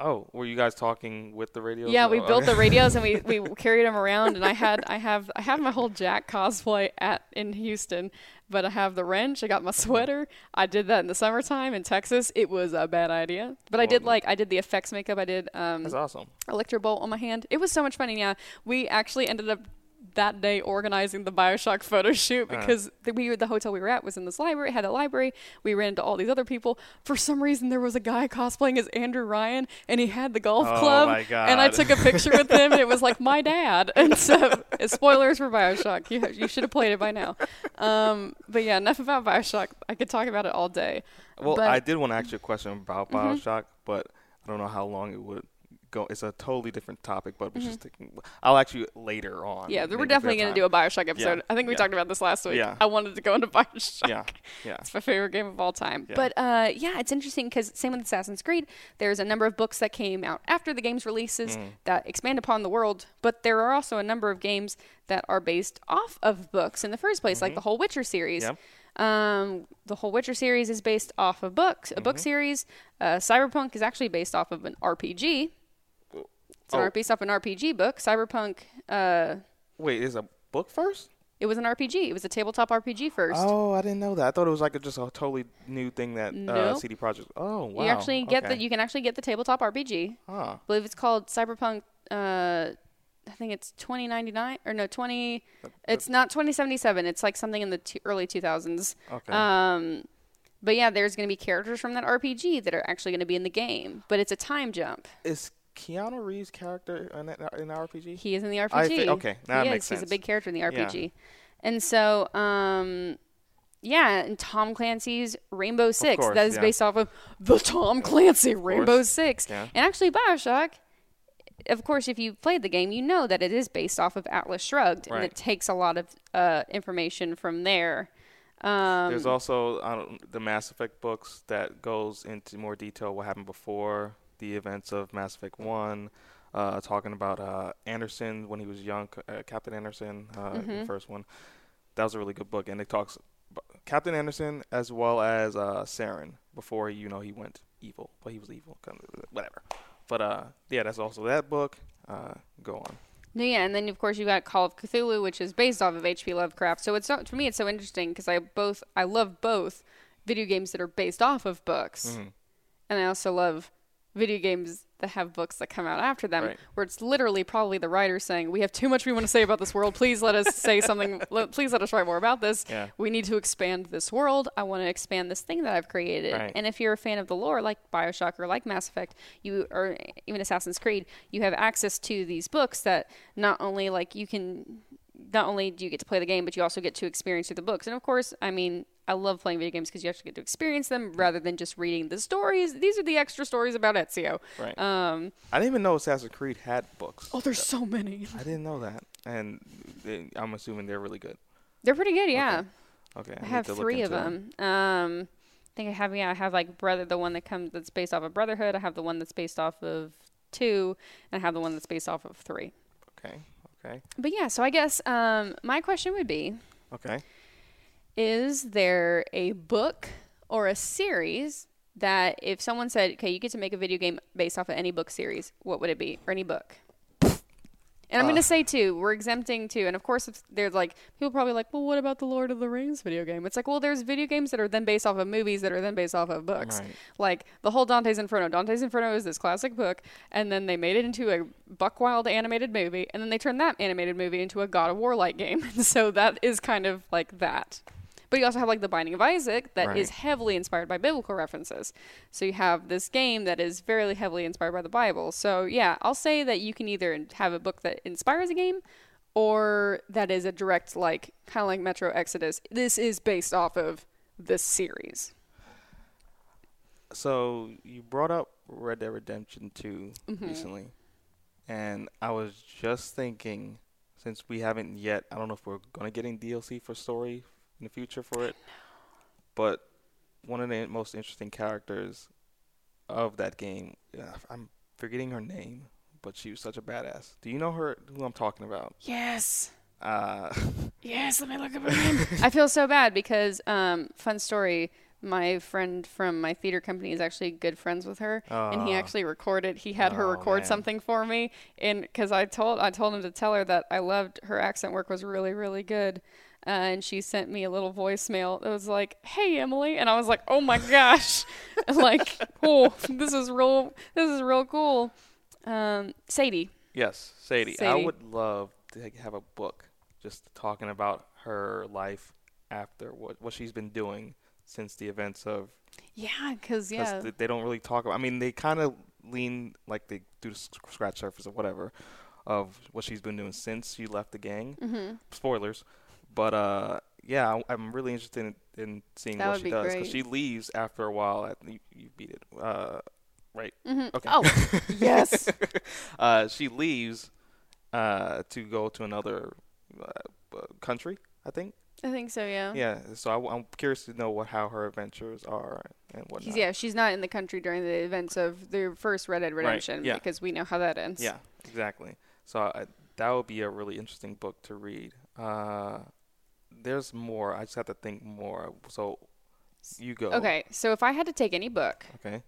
Oh, were you guys talking with the radios? Yeah, we Oh, built okay. the radios and we, we carried them around and I had I have I have my whole Jack cosplay at in Houston, but I have the wrench. I got my sweater. I did that in the summertime in Texas. It was a bad idea, but I did like I did the effects makeup. I did um, That's awesome. electro bolt on my hand. It was so much fun. And yeah, we actually ended up that day organizing the Bioshock photo shoot Uh-huh. because the, we the hotel we were at was in this library. It had a library. We ran into all these other people. For some reason, there was a guy cosplaying as Andrew Ryan, and he had the golf Oh club. And I took a picture with him, and it was like my dad. And so, spoilers for Bioshock. You you should have played it by now. Um, but yeah, enough about Bioshock. I could talk about it all day. Well, But- I did want to ask you a question about Mhm. Bioshock, but I don't know how long it would go. It's a totally different topic, but we're just thinking. I'll you later on. Yeah, we're definitely going to do a Bioshock episode. I think we yeah. talked about this last week. Yeah. I wanted to go into Bioshock. Yeah, yeah. It's my favorite game of all time. Yeah. But uh, yeah, it's interesting because same with Assassin's Creed. There's a number of books that came out after the game's releases Mm. that expand upon the world, but there are also a number of games that are based off of books in the first place, like the whole Witcher series. Yep. Um, the whole Witcher series is based off of books, a book Mm-hmm. series. Uh, Cyberpunk is actually based off of an RPG. It's an Oh. R based off an RPG book. Cyberpunk. Uh, Wait, is a book first? it was an RPG. It was a tabletop RPG first. Oh, I didn't know that. I thought it was like a, just a totally new thing that uh, CD Projekt. Oh, wow. You actually get okay. the you can actually get the tabletop RPG. Huh. I believe it's called Cyberpunk. Uh, I think it's twenty ninety nine or no twenty. It's not twenty seventy seven. It's like something in the t- early two thousands. Okay. Um, but yeah, there's going to be characters from that RPG that are actually going to be in the game, but it's a time jump. is Keanu Reeves' character in that in the RPG? He is in the RPG. I thi- okay, now he that makes is. He's a big character in the RPG, and so um, yeah, and Tom Clancy's Rainbow Six course, that is yeah. based off of the Tom Clancy Rainbow Six, yeah. and actually Bioshock. Of course, if you've played the game, you know that it is based off of Atlas Shrugged, and it takes a lot of uh, information from there. Um, There's also I don't, the Mass Effect books that goes into more detail what happened before the events of Mass Effect One, uh, talking about uh, Anderson when he was young, uh, Captain Anderson, uh, Mm-hmm. the first one. That was a really good book, and it talks about Captain Anderson as well as uh, Saren before you know he went evil, but he was evil, whatever. But uh, yeah, that's also that book. Uh, go on. No, yeah, and then of course you got Call of Cthulhu, which is based off of H.P. Lovecraft. So it's so, for me, it's so interesting because I both I love both video games that are based off of books, Mhm. and I also love video games that have books that come out after them, Right. where it's literally probably the writer saying, "We have too much we want to say about this world. Please let us say something. Please let us write more about this. Yeah. We need to expand this world. I want to expand this thing that I've created." Right. And if you're a fan of the lore, like Bioshock or like Mass Effect, you or even Assassin's Creed, you have access to these books that not only like you can not only do you get to play the game, but you also get to experience through the books. And of course, I mean, I love playing video games because you actually get to experience them rather than just reading the stories. These are the extra stories about Ezio. Right. Um, I didn't even know Assassin's Creed had books. oh, there's so many. I didn't know that, and they, I'm assuming they're really good. They're pretty good, yeah. Okay, I need have three of into them. Um, I think I have yeah, I have like brother, the one that comes that's based off of Brotherhood. I have the one that's based off of two, and I have the one that's based off of three. Okay, okay, But yeah, so I guess um, my question would be: okay. Is there a book or a series that if someone said, okay, you get to make a video game based off of any book series, what would it be? Or any book? And I'm going Uh. to say too, we're exempting too. And of course, if there's like, people probably like, well, what about the Lord of the Rings video game? It's like, well, there's video games that are then based off of movies that are then based off of books. Right. Like the whole Dante's Inferno. Dante's Inferno is this classic book, and then they made it into a buck wild animated movie, and then they turned that animated movie into a God of War like game. so that is kind of like that. But you also have like the Binding of Isaac that is Right. heavily inspired by biblical references. So you have this game that is very heavily inspired by the Bible. So yeah, I'll say that you can either have a book that inspires a game or that is a direct like kind of like Metro Exodus. This is based off of this series. So you brought up Red Dead Redemption 2 Mm-hmm. recently, and I was just thinking, since we haven't yet, I don't know if we're gonna getting DLC for story in the future for it, but one of the most interesting characters of that game, yeah, I'm forgetting her name, but she was such a badass. Do you know her? Who I'm talking about? Yes. Uh, Yes, let me look up her name. I feel so bad because, um, fun story. My friend from my theater company is actually good friends with her, and he actually recorded. He had her Oh, record man. something for me, and because I told I told him to tell her that I loved her accent work was really really good, uh, and she sent me a little voicemail that was like, "Hey Emily," and I was like, "Oh my gosh, like oh this is real this is real cool." Um, Sadie, Yes, Sadie. I would love to have a book just talking about her life after what what she's been doing since the events of yeah, because yeah, they don't really talk about. I mean, they kind of lean like they do the scratch surface or whatever of what she's been doing since she left the gang. hmm Spoilers, but uh, yeah, I, I'm really interested in, in seeing That what she be does great. she leaves after a while. At, you, you beat it, uh, right? hmm Okay. Oh, yes. uh, she leaves uh, to go to another uh, country, I think. I think so. Yeah. Yeah. So I, am curious to know what how her adventures are and whatnot. She's, yeah, she's not in the country during the events of the first Red Dead Redemption yeah. because we know how that ends. Yeah. Exactly. So I, that would be a really interesting book to read. Uh, there's more. I just have to think more. So you go. Okay, so if I had to take any book Okay.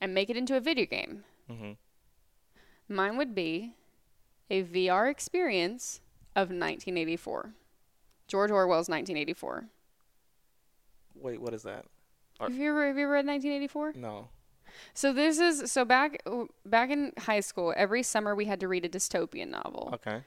and make it into a video game, hmm mine would be a VR experience of 1984. George Orwell's 1984. Wait. What is that? Are- Have you ever have you ever read 1984? No. So this is so back back in high school, every summer we had to read a dystopian novel. Okay.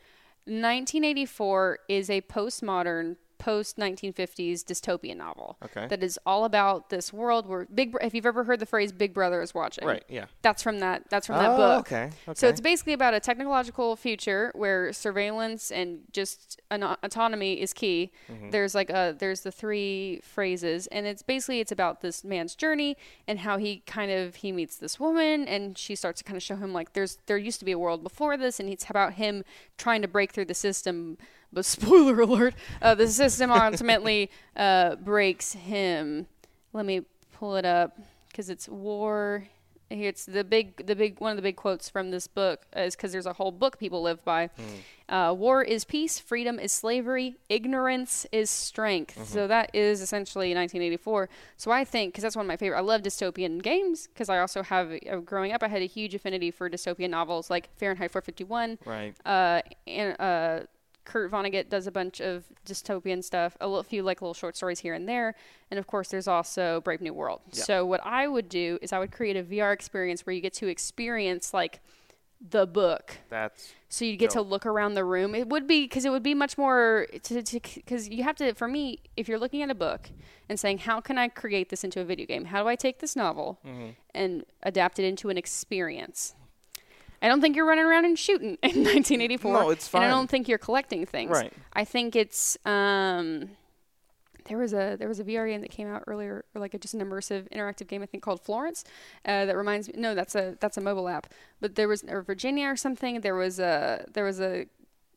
1984 is a postmodern, post 1950s dystopian novel Okay. that is all about this world where Big. If you've ever heard the phrase "Big Brother is watching," Right. Yeah. That's from that. That's from that Oh, book. Okay. Okay. So it's basically about a technological future where surveillance and just an autonomy is key. Mm-hmm. There's like a there's the three phrases, and it's basically it's about this man's journey and how he kind of he meets this woman, and she starts to kind of show him like there's there used to be a world before this, and it's about him trying to break through the system. But spoiler alert, uh, the system ultimately uh, breaks him. Let me pull it up because it's war. It's the big, the big one of the big quotes from this book is because there's a whole book people live by. Uh, War is peace, freedom is slavery, ignorance is strength. So that is essentially 1984. So I think because that's one of my favorite. I love dystopian games because I also have uh, growing up I had a huge affinity for dystopian novels like Fahrenheit 451, right. uh, and uh, Kurt Vonnegut does a bunch of dystopian stuff, a little, few like little short stories here and there, and of course there's also Brave New World. Yeah. So what I would do is I would create a VR experience where you get to experience like the book. That's So you get to look around the room. It would be because it would be much more to because you have to. For me, if you're looking at a book and saying, "How can I create this into a video game? How do I take this novel Mm-hmm. and adapt it into an experience?" I don't think you're running around and shooting in 1984. No, it's And I don't think you're collecting things. Right. I think it's um, there was a there was a VR game that came out earlier, or like a, just an immersive interactive game I think called Florence. Uh, that reminds me. No, that's a that's a mobile app. But there was or Virginia or something. There was a there was a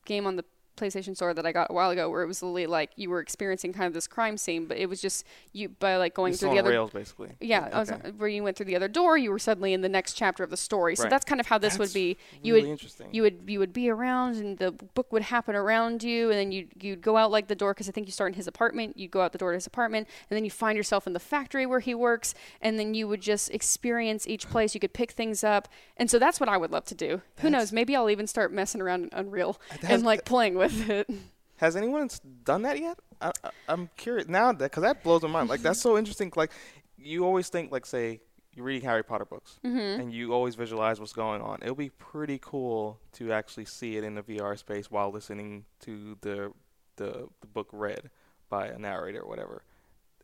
game on the PlayStation Store that I got a while ago where it was literally like you were experiencing kind of this crime scene, but it was just you by like going through the other rails basically. yeah, I was, where you went through the other door, you were suddenly in the next chapter of the story. So Right. that's kind of how this would be. You really would interesting. you would you would be around, and the book would happen around you, and then you you'd go out like the door because I think you start in his apartment. You go out the door to his apartment, and then you find yourself in the factory where he works, and then you would just experience each place. You could pick things up, and so that's what I would love to do. Who knows? Maybe I'll even start messing around in Unreal and like playing with it. Has anyone done that yet? I, I'm curious now that because that blows my mind. Like that's so interesting. Like you always think, like say you're reading Harry Potter books, Mm-hmm. and you always visualize what's going on. It'll be pretty cool to actually see it in the VR space while listening to the the, the book read by a narrator or whatever,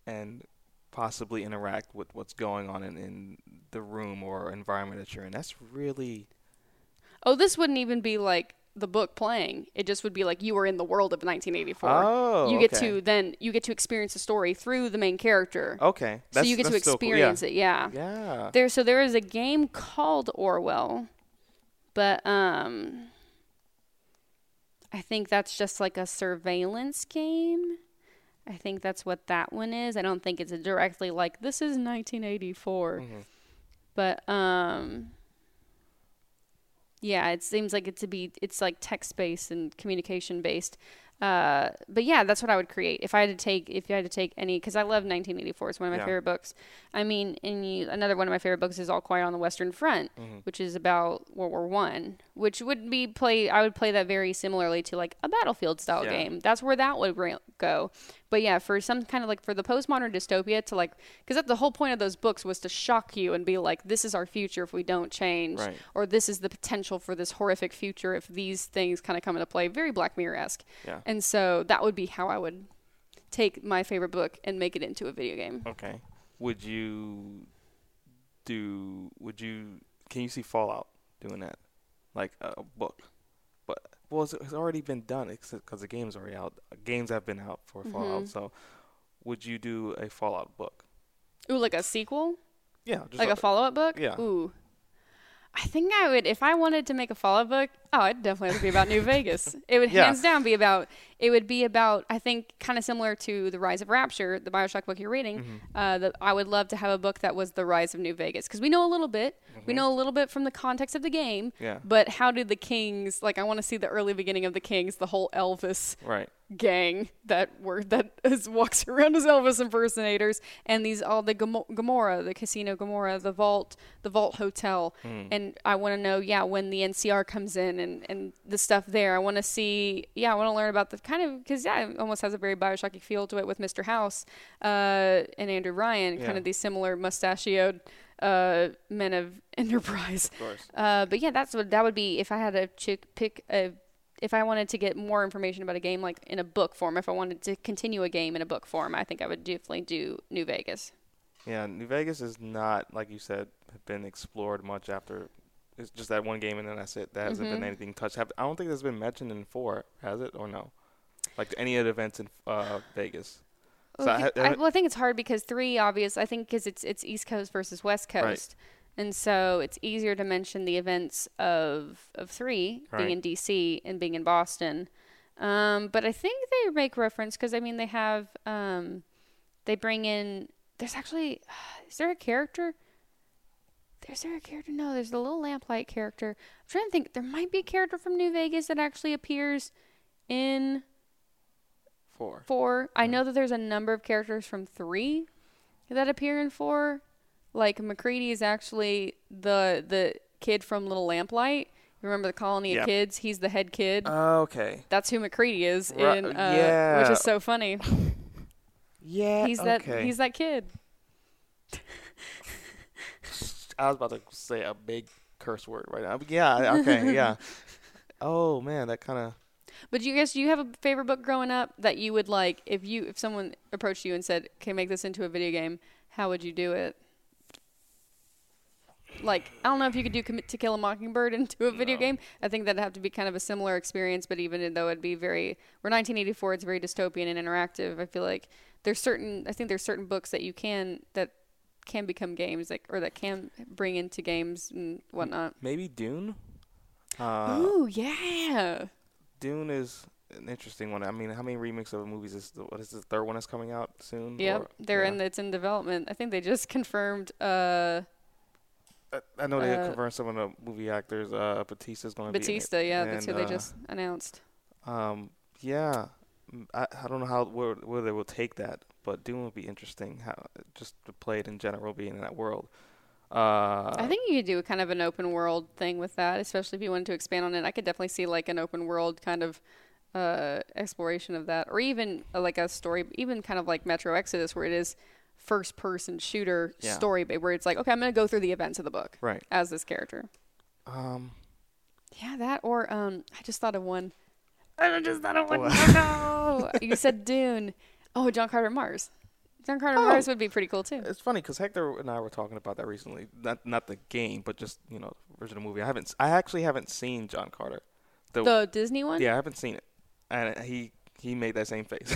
and possibly interact with what's going on in, in the room or environment that you're in. That's really Oh, this wouldn't even be like the book playing. It just would be like you were in the world of 1984. Oh, you get okay. to then you get to experience the story through the main character. okay. so you get to that's still cool. experience it. Yeah. Yeah. There so there is a game called Orwell, but um I think that's just like a surveillance game. I think that's what that one is. I don't think it's directly like this is 1984. Mhm. But um yeah, it seems like it to be it's like text based and communication based. Uh, but yeah, that's what I would create if I had to take if you had to take any because I love 1984. It's one of my Yeah. favorite books. I mean, and you, another one of my favorite books is All Quiet on the Western Front, Mhm. which is about World War One, which would be play. I would play that very similarly to like a Battlefield style Yeah. game. That's where that would ra- go. But yeah, for some kind of like for the postmodern dystopia to like because the whole point of those books was to shock you and be like, this is our future if we don't change Right. or this is the potential for this horrific future if these things kind of come into play. Very Black Mirror esque. Yeah. And so that would be how I would take my favorite book and make it into a video game. Okay. Would you do? Would you? Can you see Fallout doing that, like a, a book? But well, it's, it's already been done because the game's already out. Games have been out for Fallout. Mhm. So, would you do a Fallout book? Ooh, like a sequel? Yeah, just like a follow up book? yeah. Ooh. I think I would if I wanted to make a follow up book, oh, it'd definitely have to be about New Vegas. It would Yeah. hands down be about it would be about I think kind of similar to The Rise of Rapture, the Bioshock book you're reading. Mm-hmm. Uh, that I would love to have a book that was the rise of New Vegas because we know a little bit. We know a little bit from the context of the game. Mm-hmm. Yeah. But how did the Kings like I want to see the early beginning of the Kings, the whole Elvis right. gang that were that is, walks around as Elvis impersonators, and these all the Gamo- Gomorrah, the Casino Gomorrah, the Vault, the Vault Hotel, Hmm. and I want to know, yeah, when the NCR comes in and and the stuff there. I want to see, yeah, I want to learn about the kind of because yeah, it almost has a very Bioshocky feel to it with Mr. House uh, and Andrew Ryan, kind of these similar mustachioed uh, men of Enterprise. Of course. Uh, but yeah, that's what that would be if I had to chick pick a. If I wanted to get more information about a game, like in a book form, if I wanted to continue a game in a book form, I think I would definitely do New Vegas. Yeah, New Vegas is not like you said been explored much after. It's just that one game and then that's it. There hasn't Mhm. been anything touched. I don't think there's been mentioned in four, has it or no? Like any of the events in uh, Vegas. So Well, I I, I, well, I think it's hard because three, obvious. I think because it's it's East Coast versus West Right. Coast, and so it's easier to mention the events of of three being in D.C. and being in Boston. Um, but I think they make reference because I mean they have um, they bring in. There's actually is there a character? Is there a character? No, there's the little lamplight character. I'm trying to think. There might be a character from New Vegas that actually appears in Four. four. I know that there's a number of characters from three that appear in four. Like MacCready is actually the the kid from Little Lamplight. You Remember the colony Yep. of kids? He's the head kid. Okay. That's who MacCready is Ri- in, uh, yeah. which is so funny. Yeah. He's that okay. he's that kid. I was about to say a big curse word right now. But yeah. Okay. yeah. Oh man, that kind of. But you guys, do you have a favorite book growing up that you would like if you if someone approached you and said, "Can make this into a video game?" How would you do it? Like, I don't know if you could do Commit to Kill a Mockingbird into a video No. game. I think that'd have to be kind of a similar experience, but even though it'd be very, we're 1984, it's very dystopian and interactive. I feel like there's certain, I think there's certain books that you can that can become games, like or that can bring into games and whatnot. Maybe Dune. Uh, Ooh, yeah. Dune is an interesting one. I mean, how many remakes of movies is the, what is the third one that's coming out soon? Yep, Or- they're yeah. in. It's in development. I think they just confirmed. Uh, I, I know they uh, confirmed some of the movie actors. Uh, Bautista's going to be. in. Bautista. Yeah, that's who And, they uh, just announced. Um, yeah, I, I don't know how where, where they will take that, but Dune would be interesting. How just to play it in general, being in that world. Uh, I think you could do kind of an open world thing with that, especially if you wanted to expand on it. I could definitely see like an open world kind of uh, exploration of that, or even uh, like a story, even kind of like Metro Exodus, where it is first person shooter Yeah. story, where it's like, okay, I'm gonna go through the events of the book right. as this character. Um, Yeah, that or um, I just thought of one. I just thought of one. Oh no! you said Dune. Oh, John Carter Mars. John Carter Oh. Mars would be pretty cool too. it's funny because Hector and I were talking about that recently. Not not the game, but just you know version original movie. I haven't. I actually haven't seen John Carter. The, The Disney one. yeah, I haven't seen it, and he he made that same face.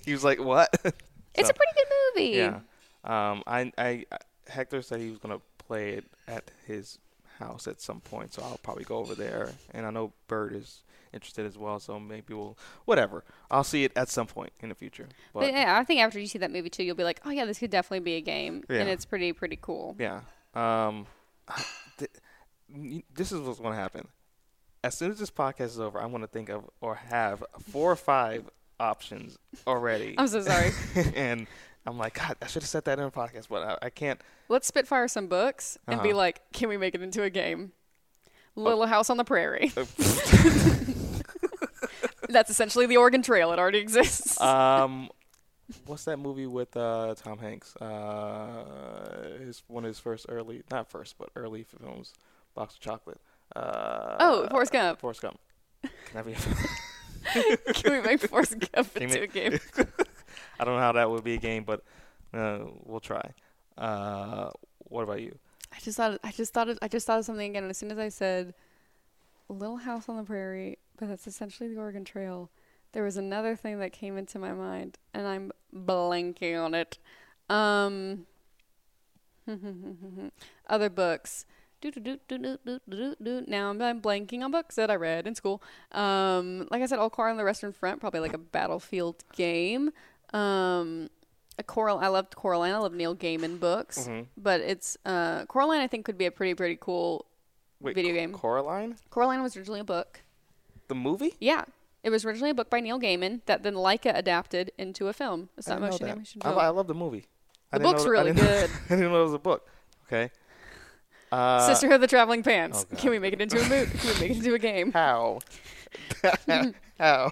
he was like, "What?" It's So, a pretty good movie. Yeah. Um, I, I, I- Hector said he was gonna play it at his house at some point, so I'll probably go over there. And I know Bird is interested as well, so maybe we'll whatever. I'll see it at some point in the future. But, But yeah, I think after you see that movie too, you'll be like, oh yeah, this could definitely be a game, and it's pretty pretty cool. yeah. Um, th- this is what's gonna happen. As soon as this podcast is over, I'm gonna think of or have four or five options already, I'm so sorry. and I'm like, God, I should have said that in a podcast, but I, I can't. Let's spitfire some books and be Uh-huh. like, can we make it into a game? Little House on the Prairie. That's essentially the Oregon Trail. It already exists. um, what's that movie with uh, Tom Hanks? Uh, his one of his first early, not first, but early films, Box of Chocolate. Uh, oh, Forrest Gump. Forrest Gump. Can that be? Can we make Forrest Gump Can into we- a game? I don't know how that would be a game, but uh, we'll try. Uh, what about you? I just thought. I just thought. Of, I just thought of something again. And as soon as I said "Little House on the Prairie," that's essentially the Oregon Trail. There was another thing that came into my mind, and I'm blanking on it. Um, other books. Now I'm, I'm blanking on books that I read in school. Um, like I said, All Car on the Western Front, probably like a battlefield game. Um, a Coral. I loved Coraline. I love Neil Gaiman books Mhm. but it's uh Coraline I think could be a pretty pretty cool Wait, Video game. Coraline, Coraline was originally a book. The movie. Yeah. It was originally a book by Neil Gaiman that then Laika adapted into a film, a I stop motion animation I, film. I love the movie. The book's know- really didn't good. I didn't know it was a book. Okay. Uh, Sisterhood of the Traveling Pants. oh, Can we make it into a movie? Can we make it into a game? How? How?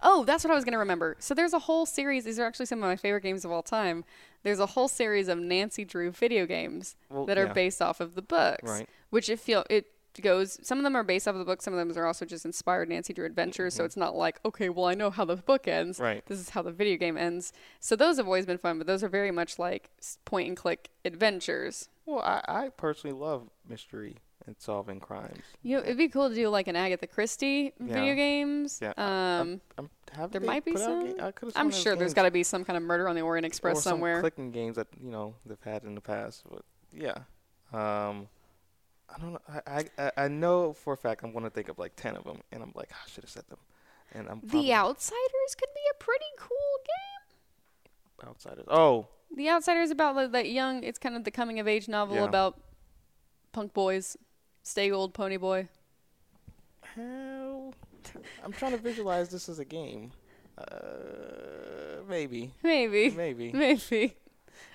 Oh, that's what I was going to remember. So there's a whole series. These are actually some of my favorite games of all time. There's a whole series of Nancy Drew video games Well, that are yeah. based off of the books. Right. Which it feel it goes. Some of them are based off of the book. Some of them are also just inspired Nancy Drew adventures. So it's not like okay, well I know how the book ends. Mm-hmm. Right. This is how the video game ends. So those have always been fun, but those are very much like point and click adventures. Well, I, I personally love mystery and solving crimes. You know, it'd be cool to do like an Agatha Christie video games. Yeah. Um, I'm, have There might be some. ga- I I'm sure there's got to be some kind of Murder on the Orient Express or some somewhere. clicking games that you know they've had in the past. But yeah, um, I don't know. I, I I- I know for a fact I'm going to think of like ten of them, and I'm like, "Ah, I should have said them. And I'm the Outsiders could be a pretty cool game. outsiders. Oh, The Outsiders about like, that young. It's kind of the coming of age novel Yeah. about punk boys, stay old Ponyboy. how? I'm trying to visualize this as a game. Uh, maybe, Maybe, maybe. maybe.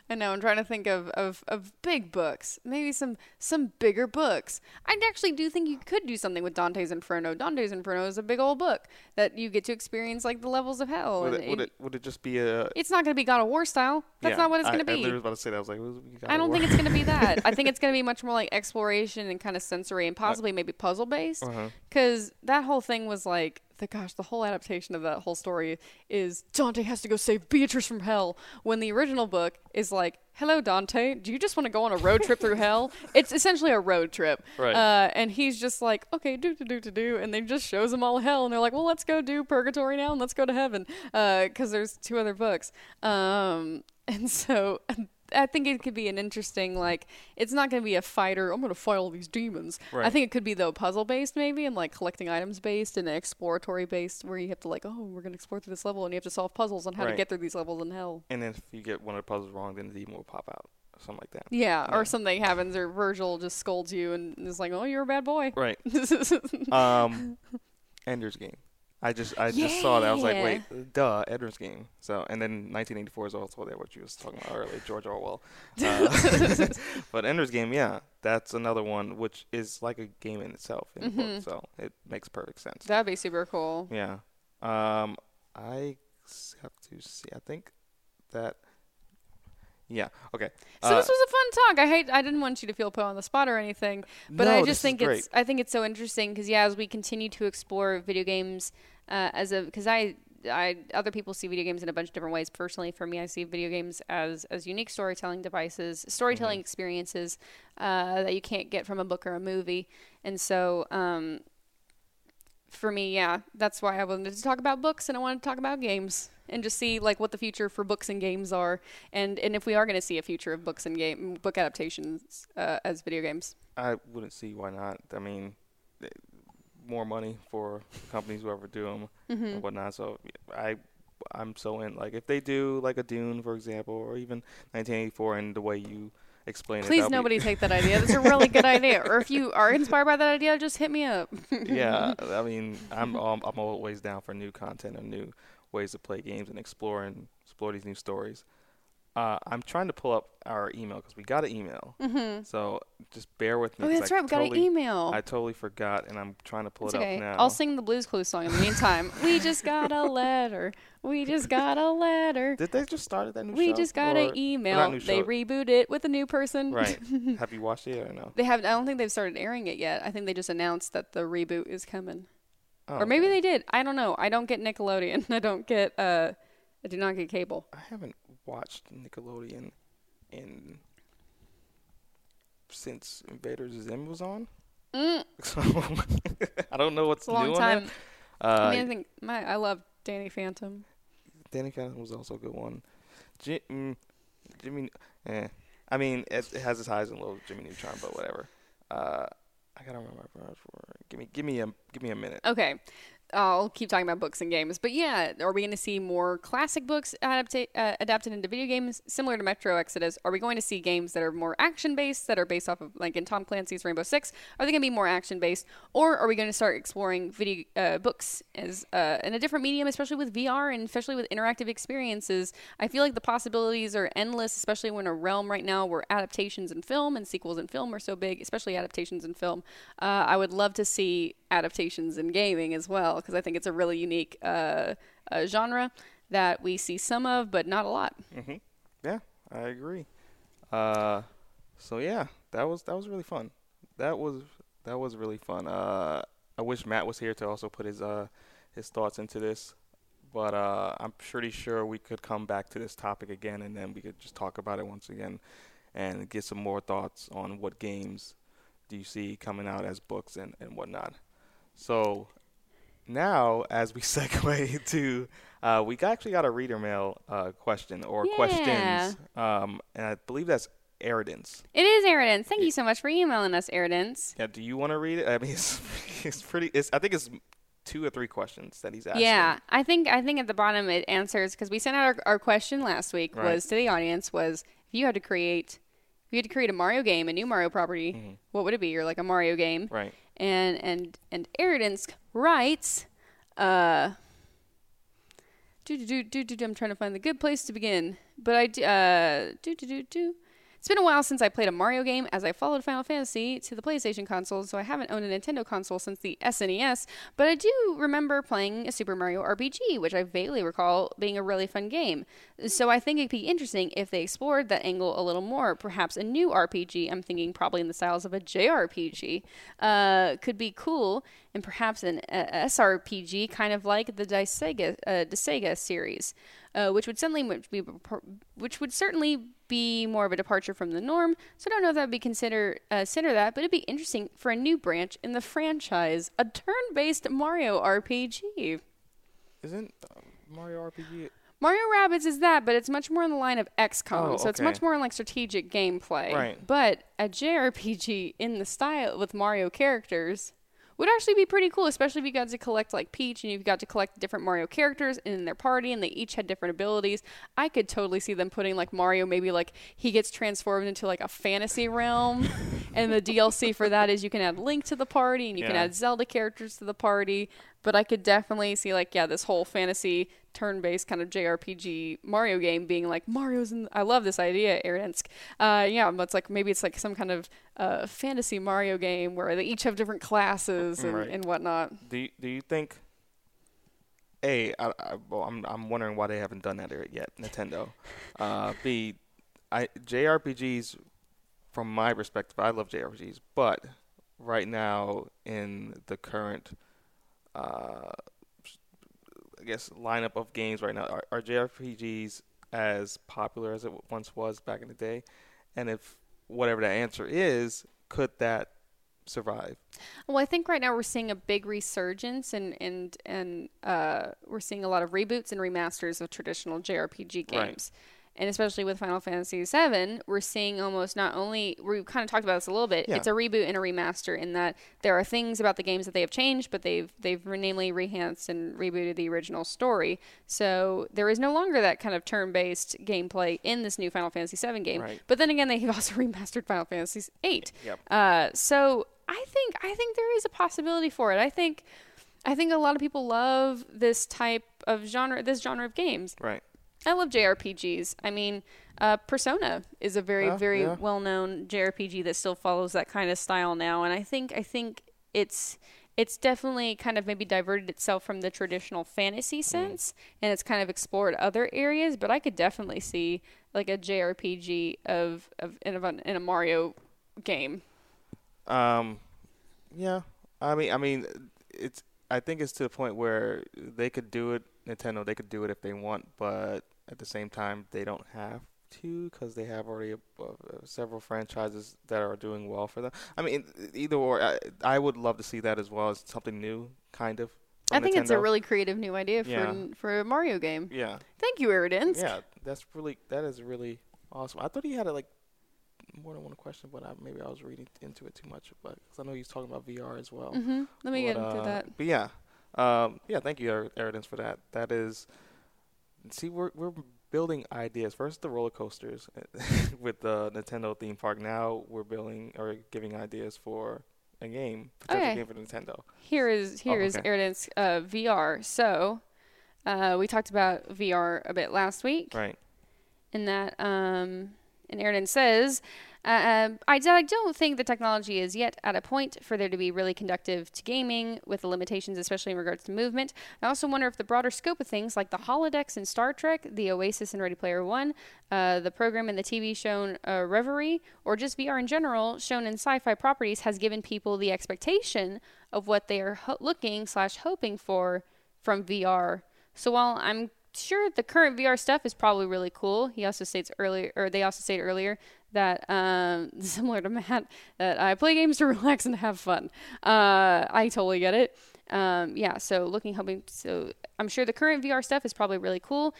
I know. I'm trying to think of, of, of big books. Maybe some some bigger books. I actually do think you could do something with Dante's Inferno. Dante's Inferno is a big old book that you get to experience like the levels of hell. Would it, would it would it just be a? it's not going to be God of War style. That's yeah, not what it's going to be. literally was about to say that. I was like, "What- we got don't war?" think it's going to be that. I think it's going to be much more like exploration and kind of sensory and possibly maybe puzzle based. Uh-huh. Because that whole thing was like, the gosh, the whole adaptation of that whole story is Dante has to go save Beatrice from hell. When the original book is like, hello Dante, do you just want to go on a road trip through hell? It's essentially a road trip. Right. Uh, and he's just like, okay, do do do do do, and they just shows them all hell, and they're like, well, let's go do purgatory now, and let's go to heaven, because there's two other books. Um, and so I think it could be an interesting like it's not going to be a fighter. I'm going to fight all these demons. I think it could be though puzzle based maybe and like collecting items based and exploratory based where you have to like oh we're going to explore through this level and you have to solve puzzles on how to get through these levels in hell. And then if you get one of the puzzles wrong, then the demon will pop out, or something like that. Yeah, Yeah. or something happens or Virgil just scolds you and is like oh you're a bad boy. Right. Um, Ender's Game. I just I just saw that. I was like, wait, duh, Ender's Game. So and then 1984 is also there, what you was talking about earlier, George Orwell. Uh, but Ender's Game, yeah, that's another one which is like a game in itself in the book, so it makes perfect sense. That'd be super cool. Yeah. Um, I have to see. I think that. Yeah. Okay. So Uh, this was a fun talk. I hate I didn't want you to feel put on the spot or anything, but no, I just think it's I think it's so interesting because yeah, as we continue to explore video games uh, as a because I I other people see video games in a bunch of different ways. Personally, for me, I see video games as as unique storytelling devices, storytelling Mm-hmm. experiences uh, that you can't get from a book or a movie, and so. Um, for me, yeah, that's why I wanted to talk about books and I wanted to talk about games and just see like what the future for books and games are, and and if we are going to see a future of books and game book adaptations uh, as video games. I wouldn't see why not. I mean, more money for companies whoever do them Mm-hmm. and whatnot. So I, I'm so in. Like if they do like a Dune, for example, or even 1984, and the way you explain it. Please, that'll be- nobody take that idea. That's a really good idea. Or if you are inspired by that idea, just hit me up. yeah, I mean, I'm um, I'm always down for new content and new ways to play games and explore and explore these new stories. Uh, I'm trying to pull up our email because we got an email. Mm-hmm. So just bear with me. Oh, that's I right. We got an email. I totally forgot, and I'm trying to pull it okay. up now. I'll sing the Blues Clues song in the meantime. we just got a letter. We just got a letter. Did they just start that new We show? We just got an email. They rebooted it with a new person. Right. Have you watched it or no? They haven't. I don't think they've started airing it yet. I think they just announced that the reboot is coming. Oh, or maybe okay. they did. I don't know. I don't get Nickelodeon. I don't get. Uh, I do not get cable. I haven't watched Nickelodeon in since Invaders Zim was on. Mm, So I don't know what's it's a long new on time. it. I Uh, mean, I think my I love Danny Phantom. Danny Phantom was also a good one. Mm, Jimmy, eh. I mean, it, it has its highs and lows. Jimmy Neutron, but whatever. Uh, I gotta remember. Give me, give me a, give me a minute. Okay. I'll keep talking about books and games, but yeah, are we going to see more classic books adapta- uh, adapted into video games, similar to Metro Exodus? Are we going to see games that are more action based, that are based off of like in Tom Clancy's Rainbow Six? Are they going to be more action based, or are we going to start exploring video uh, books as uh, in a different medium, especially with VR and especially with interactive experiences? I feel like the possibilities are endless, especially when a realm right now where adaptations in film and sequels in film are so big, especially adaptations in film. Uh, I would love to see adaptations in gaming as well because I think it's a really unique uh, uh, genre that we see some of, but not a lot. hmm Yeah, I agree. Uh, so yeah, that was that was really fun. That was that was really fun. Uh, I wish Matt was here to also put his uh his thoughts into this, but uh, I'm pretty sure we could come back to this topic again, and then we could just talk about it once again, and get some more thoughts on what games do you see coming out as books and and whatnot. So now, as we segue to, uh, we got- actually got a reader mail uh, question or Yeah. questions, um, and I believe that's Eridence. It is Eridence. Thank you so much for emailing us, Eridence. Yeah, do you want to read it? I mean, it's, it's pretty. It's I think it's two or three questions that he's asking. Yeah, I think I think at the bottom it answers because we sent out our, our question last week Right. was to the audience was if you had to create if you had to create a Mario game, a new Mario property, Mhm. what would it be? Or like a Mario game? Right. And and and Eridence writes, uh, do do do do do. I'm trying to find the good place to begin, but I. Uh, do do do do. It's been a while since I played a Mario game, as I followed Final Fantasy to the PlayStation console, so I haven't owned a Nintendo console since the SNES. But I do remember playing a Super Mario RPG, which I vaguely recall being a really fun game. So I think it'd be interesting if they explored that angle a little more. Perhaps a new RPG, I'm thinking probably in the styles of a JRPG, uh, could be cool, and perhaps an uh, SRPG, kind of like the Sega, uh, series, uh, which would be, which would certainly be more of a departure from the norm. So I don't know if that would be consider uh, consider that, but it'd be interesting for a new branch in the franchise, a turn-based Mario RPG. Isn't uh, Mario RPG? Mario Rabbids is that, but it's much more in the line of XCOM, Oh, so it's much more in like strategic gameplay. Right. But a JRPG in the style with Mario characters would actually be pretty cool, especially if you got to collect like Peach and you've got to collect different Mario characters in their party and they each had different abilities. I could totally see them putting like Mario maybe like he gets transformed into like a fantasy realm and the DLC for that is you can add Link to the party and you can add Zelda characters to the party. But I could definitely see like yeah, this whole fantasy turn-based kind of JRPG Mario game being like Mario's in. I love this idea, Aaronsk. Uh, yeah, but it's like maybe it's like some kind of uh, fantasy Mario game where they each have different classes and, Right. and whatnot. Do you, do you think? A, I, I, well, I'm I'm wondering why they haven't done that yet, Nintendo. Uh, B, I JRPGs, from my perspective, I love JRPGs, but right now in the current, uh, I guess lineup of games right now, are, are JRPGs as popular as it once was back in the day? And if whatever that answer is, could that survive? Well, I think right now we're seeing a big resurgence and and and uh, we're seeing a lot of reboots and remasters of traditional JRPG Right. And especially with Final Fantasy VII, we're seeing almost not only we've kind of talked about this a little bit. Yeah. It's a reboot and a remaster in that there are things about the games that they have changed, but they've they've namely rehanced and rebooted the original story. So there is no longer that kind of turn-based gameplay in this new Final Fantasy VII game. Right. But then again, they have also remastered Final Fantasy VIII. Yep. Uh, so I think I think there is a possibility for it. I think I think a lot of people love this type of genre, this genre of games. Right. I love JRPGs. I mean, uh, Persona is a very Yeah, very yeah. well-known JRPG that still follows that kind of style now, and I think I think it's it's definitely kind of maybe diverted itself from the traditional fantasy Mm. sense, and it's kind of explored other areas. But I could definitely see like a JRPG of of in a, in a Mario game. Um, yeah. I mean, I mean, it's. I think it's to the point where they could do it. Nintendo, they could do it if they want, but at the same time, they don't have to because they have already uh, several franchises that are doing well for them. I mean, either or. I, I would love to see that as well as something new, kind of. I think it's a really creative new idea for Yeah. for a Mario game. yeah, Thank you, Iridensk. yeah. That's really that is really awesome. I thought he had a, like more than one question, but I, maybe I was reading into it too much. But 'cause I know he's talking about VR as well. hmm Let me But, get into uh, that. But yeah, um, yeah. Thank you, Er- for that. That is, see, we're we're building ideas. First, the roller coasters with the Nintendo theme park. Now we're building or giving ideas for a game, potential Okay. game for Nintendo. Here is here is okay. Uh, VR. So, uh, we talked about VR a bit last week. Right. in that um, and Aaron says, uh, um, don't think the technology is yet at a point for there to be really conductive to gaming with the limitations, especially in regards to movement. I also wonder if the broader scope of things like the holodecks in Star Trek, the Oasis in Ready Player One, uh, the program in the TV show uh, Reverie, or just VR in general, shown in sci-fi properties, has given people the expectation of what they are ho- looking slash hoping for from VR. So while I'm sure the current VR stuff is probably really cool. He also states earlier, or they also stated earlier that um, similar to Matt, that I play games to relax and have fun. Uh, I totally get it. Um, yeah, so looking, hoping, so I'm sure the current VR stuff is probably really cool.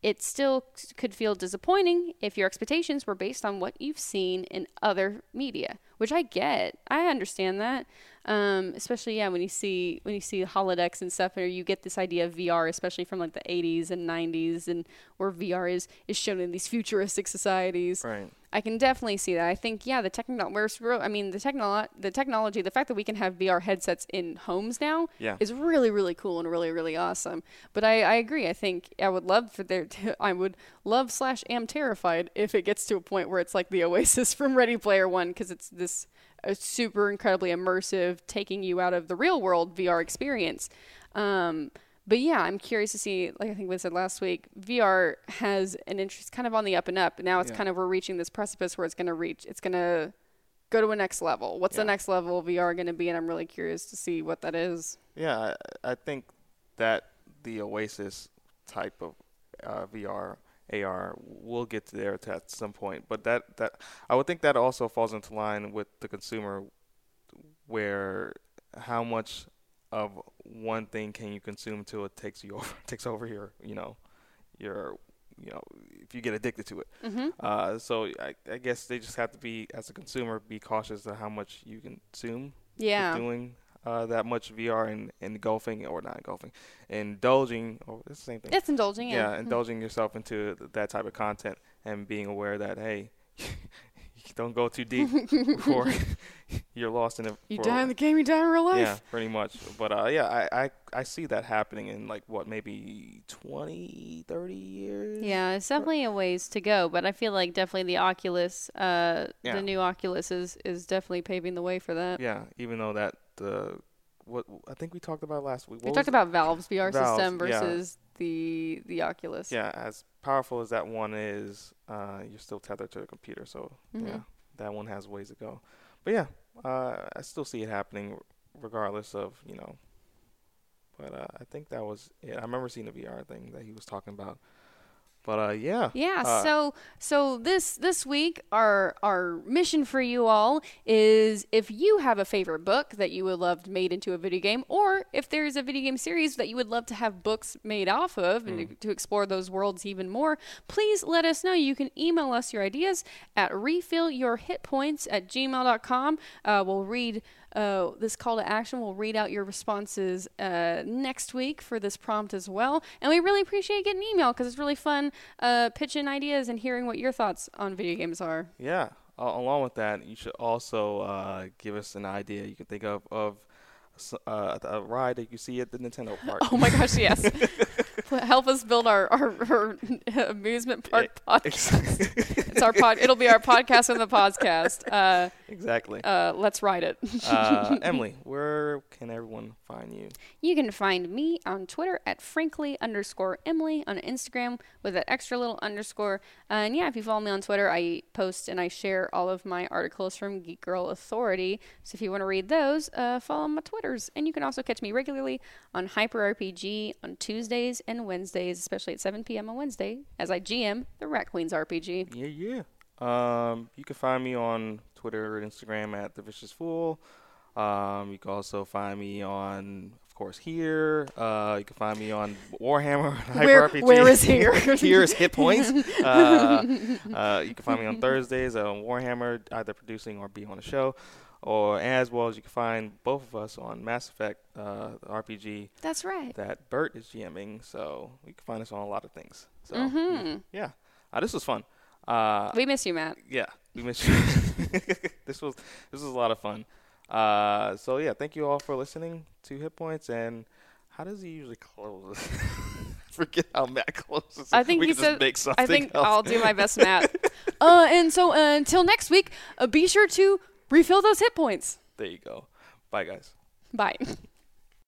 It still could feel disappointing if your expectations were based on what you've seen in other media, which I get. I understand that. Um, especially yeah, when you see when you see holodecks and stuff, or you get this idea of VR, especially from like the 80s and 90s, and where VR is is shown in these futuristic societies. Right. I can definitely see that. I think yeah, the techno where's real I mean the technolo- the technology, the fact that we can have VR headsets in homes now Yeah. is really really cool and really really awesome. But I, I agree. I think I would love for there to, I would love slash am terrified if it gets to a point where it's like the Oasis from Ready Player One because it's this a super incredibly immersive, taking you out of the real world VR experience. Um, but yeah, I'm curious to see. Like I think we said last week, VR has an interest kind of on the up and up. Now it's Yeah. kind of we're reaching this precipice where it's going to reach. It's going to go to a next level. What's Yeah. the next level VR going to be? And I'm really curious to see what that is. Yeah, I, I think that the Oasis type of uh, VR AR We'll get to there at some point, but that that I would think that also falls into line with the consumer, where how much of one thing can you consume till it takes you over takes over your you know your you know if you get addicted to it. Mm-hmm. Uh, so I, I guess they just have to be as a consumer be cautious of how much you consume Yeah. doing uh, that much VR and, and engulfing or not engulfing, indulging or it's the same thing. It's indulging. yeah, Yeah. Mhm. indulging yourself into th- that type of content and being aware that hey, don't go too deep before you're lost in it. You die in the game, you die in real life. yeah, pretty much. But uh, yeah, I, I I see that happening in like what maybe 20, 30 years. Yeah, it's definitely a ways to go, but I feel like definitely the Oculus, uh, Yeah. the new Oculus is, is definitely paving the way for that. Yeah, even though that the what I think we talked about last week. We talked about Valve's VR Valve's, system yeah. versus the the Oculus. Yeah, as powerful as that one is, uh, you're still tethered to the computer. So Mhm. yeah, that one has ways to go. But yeah, uh, I still see it happening, regardless of you know. But uh, I think that was it. I remember seeing the VR thing that he was talking about. But uh, yeah, Yeah, Uh, so so this this week our our mission for you all is if you have a favorite book that you would love made into a video game or if there's a video game series that you would love to have books made off of and to, to explore those worlds even more, please let us know. You can email us your ideas at refillyourhitpoints at gmail.com. Uh, we'll read uh, this call to action. We'll read out your responses uh, next week for this prompt as well. And we really appreciate getting email because it's really fun uh, pitching ideas and hearing what your thoughts on video games are. yeah. Along with that, you should also uh, give us an idea you can think of of uh, a ride that you see at the Nintendo park. Oh my gosh, yes. Help us build our, our, our amusement park podcast. it's our pod. It'll be our podcast on the podcast. Uh, exactly. uh, let's ride it. Uh, Emily, where can everyone find you? You can find me on Twitter at frankly underscore Emily on Instagram with that extra little underscore. Uh, and yeah, if you follow me on Twitter, I post and I share all of my articles from Geek Girl Authority. So if you want to read those, uh, follow my Twitters. And you can also catch me regularly on Hyper RPG on Tuesdays and Wednesdays, especially at 7 p.m. on Wednesday, as I GM the Rat Queens RPG. Yeah, yeah. Um, you can find me on Twitter and Instagram at the Vicious Fool. Um, you can also find me on, of course, here. Uh, you can find me on Warhammer Hyper Where, RPG. where is here? here is hit points. Uh, uh, you can find me on Thursdays on Warhammer, either producing or be on the show. Or as well as you can find both of us on Mass Effect uh, RPG That's right. that Bert is GMing. So you can find us on a lot of things. So Mhm. yeah, uh, this was fun. Uh, We miss you, Matt. yeah, we miss you. this was this was a lot of fun. Uh, so yeah, thank you all for listening to Hit Points. And how does he usually close? Forget how Matt closes. I think we he said- make something I think else. I'll do my best, Matt. uh, and so uh, until next week, uh, be sure to refill those hit points. There you go. Bye, guys. Bye.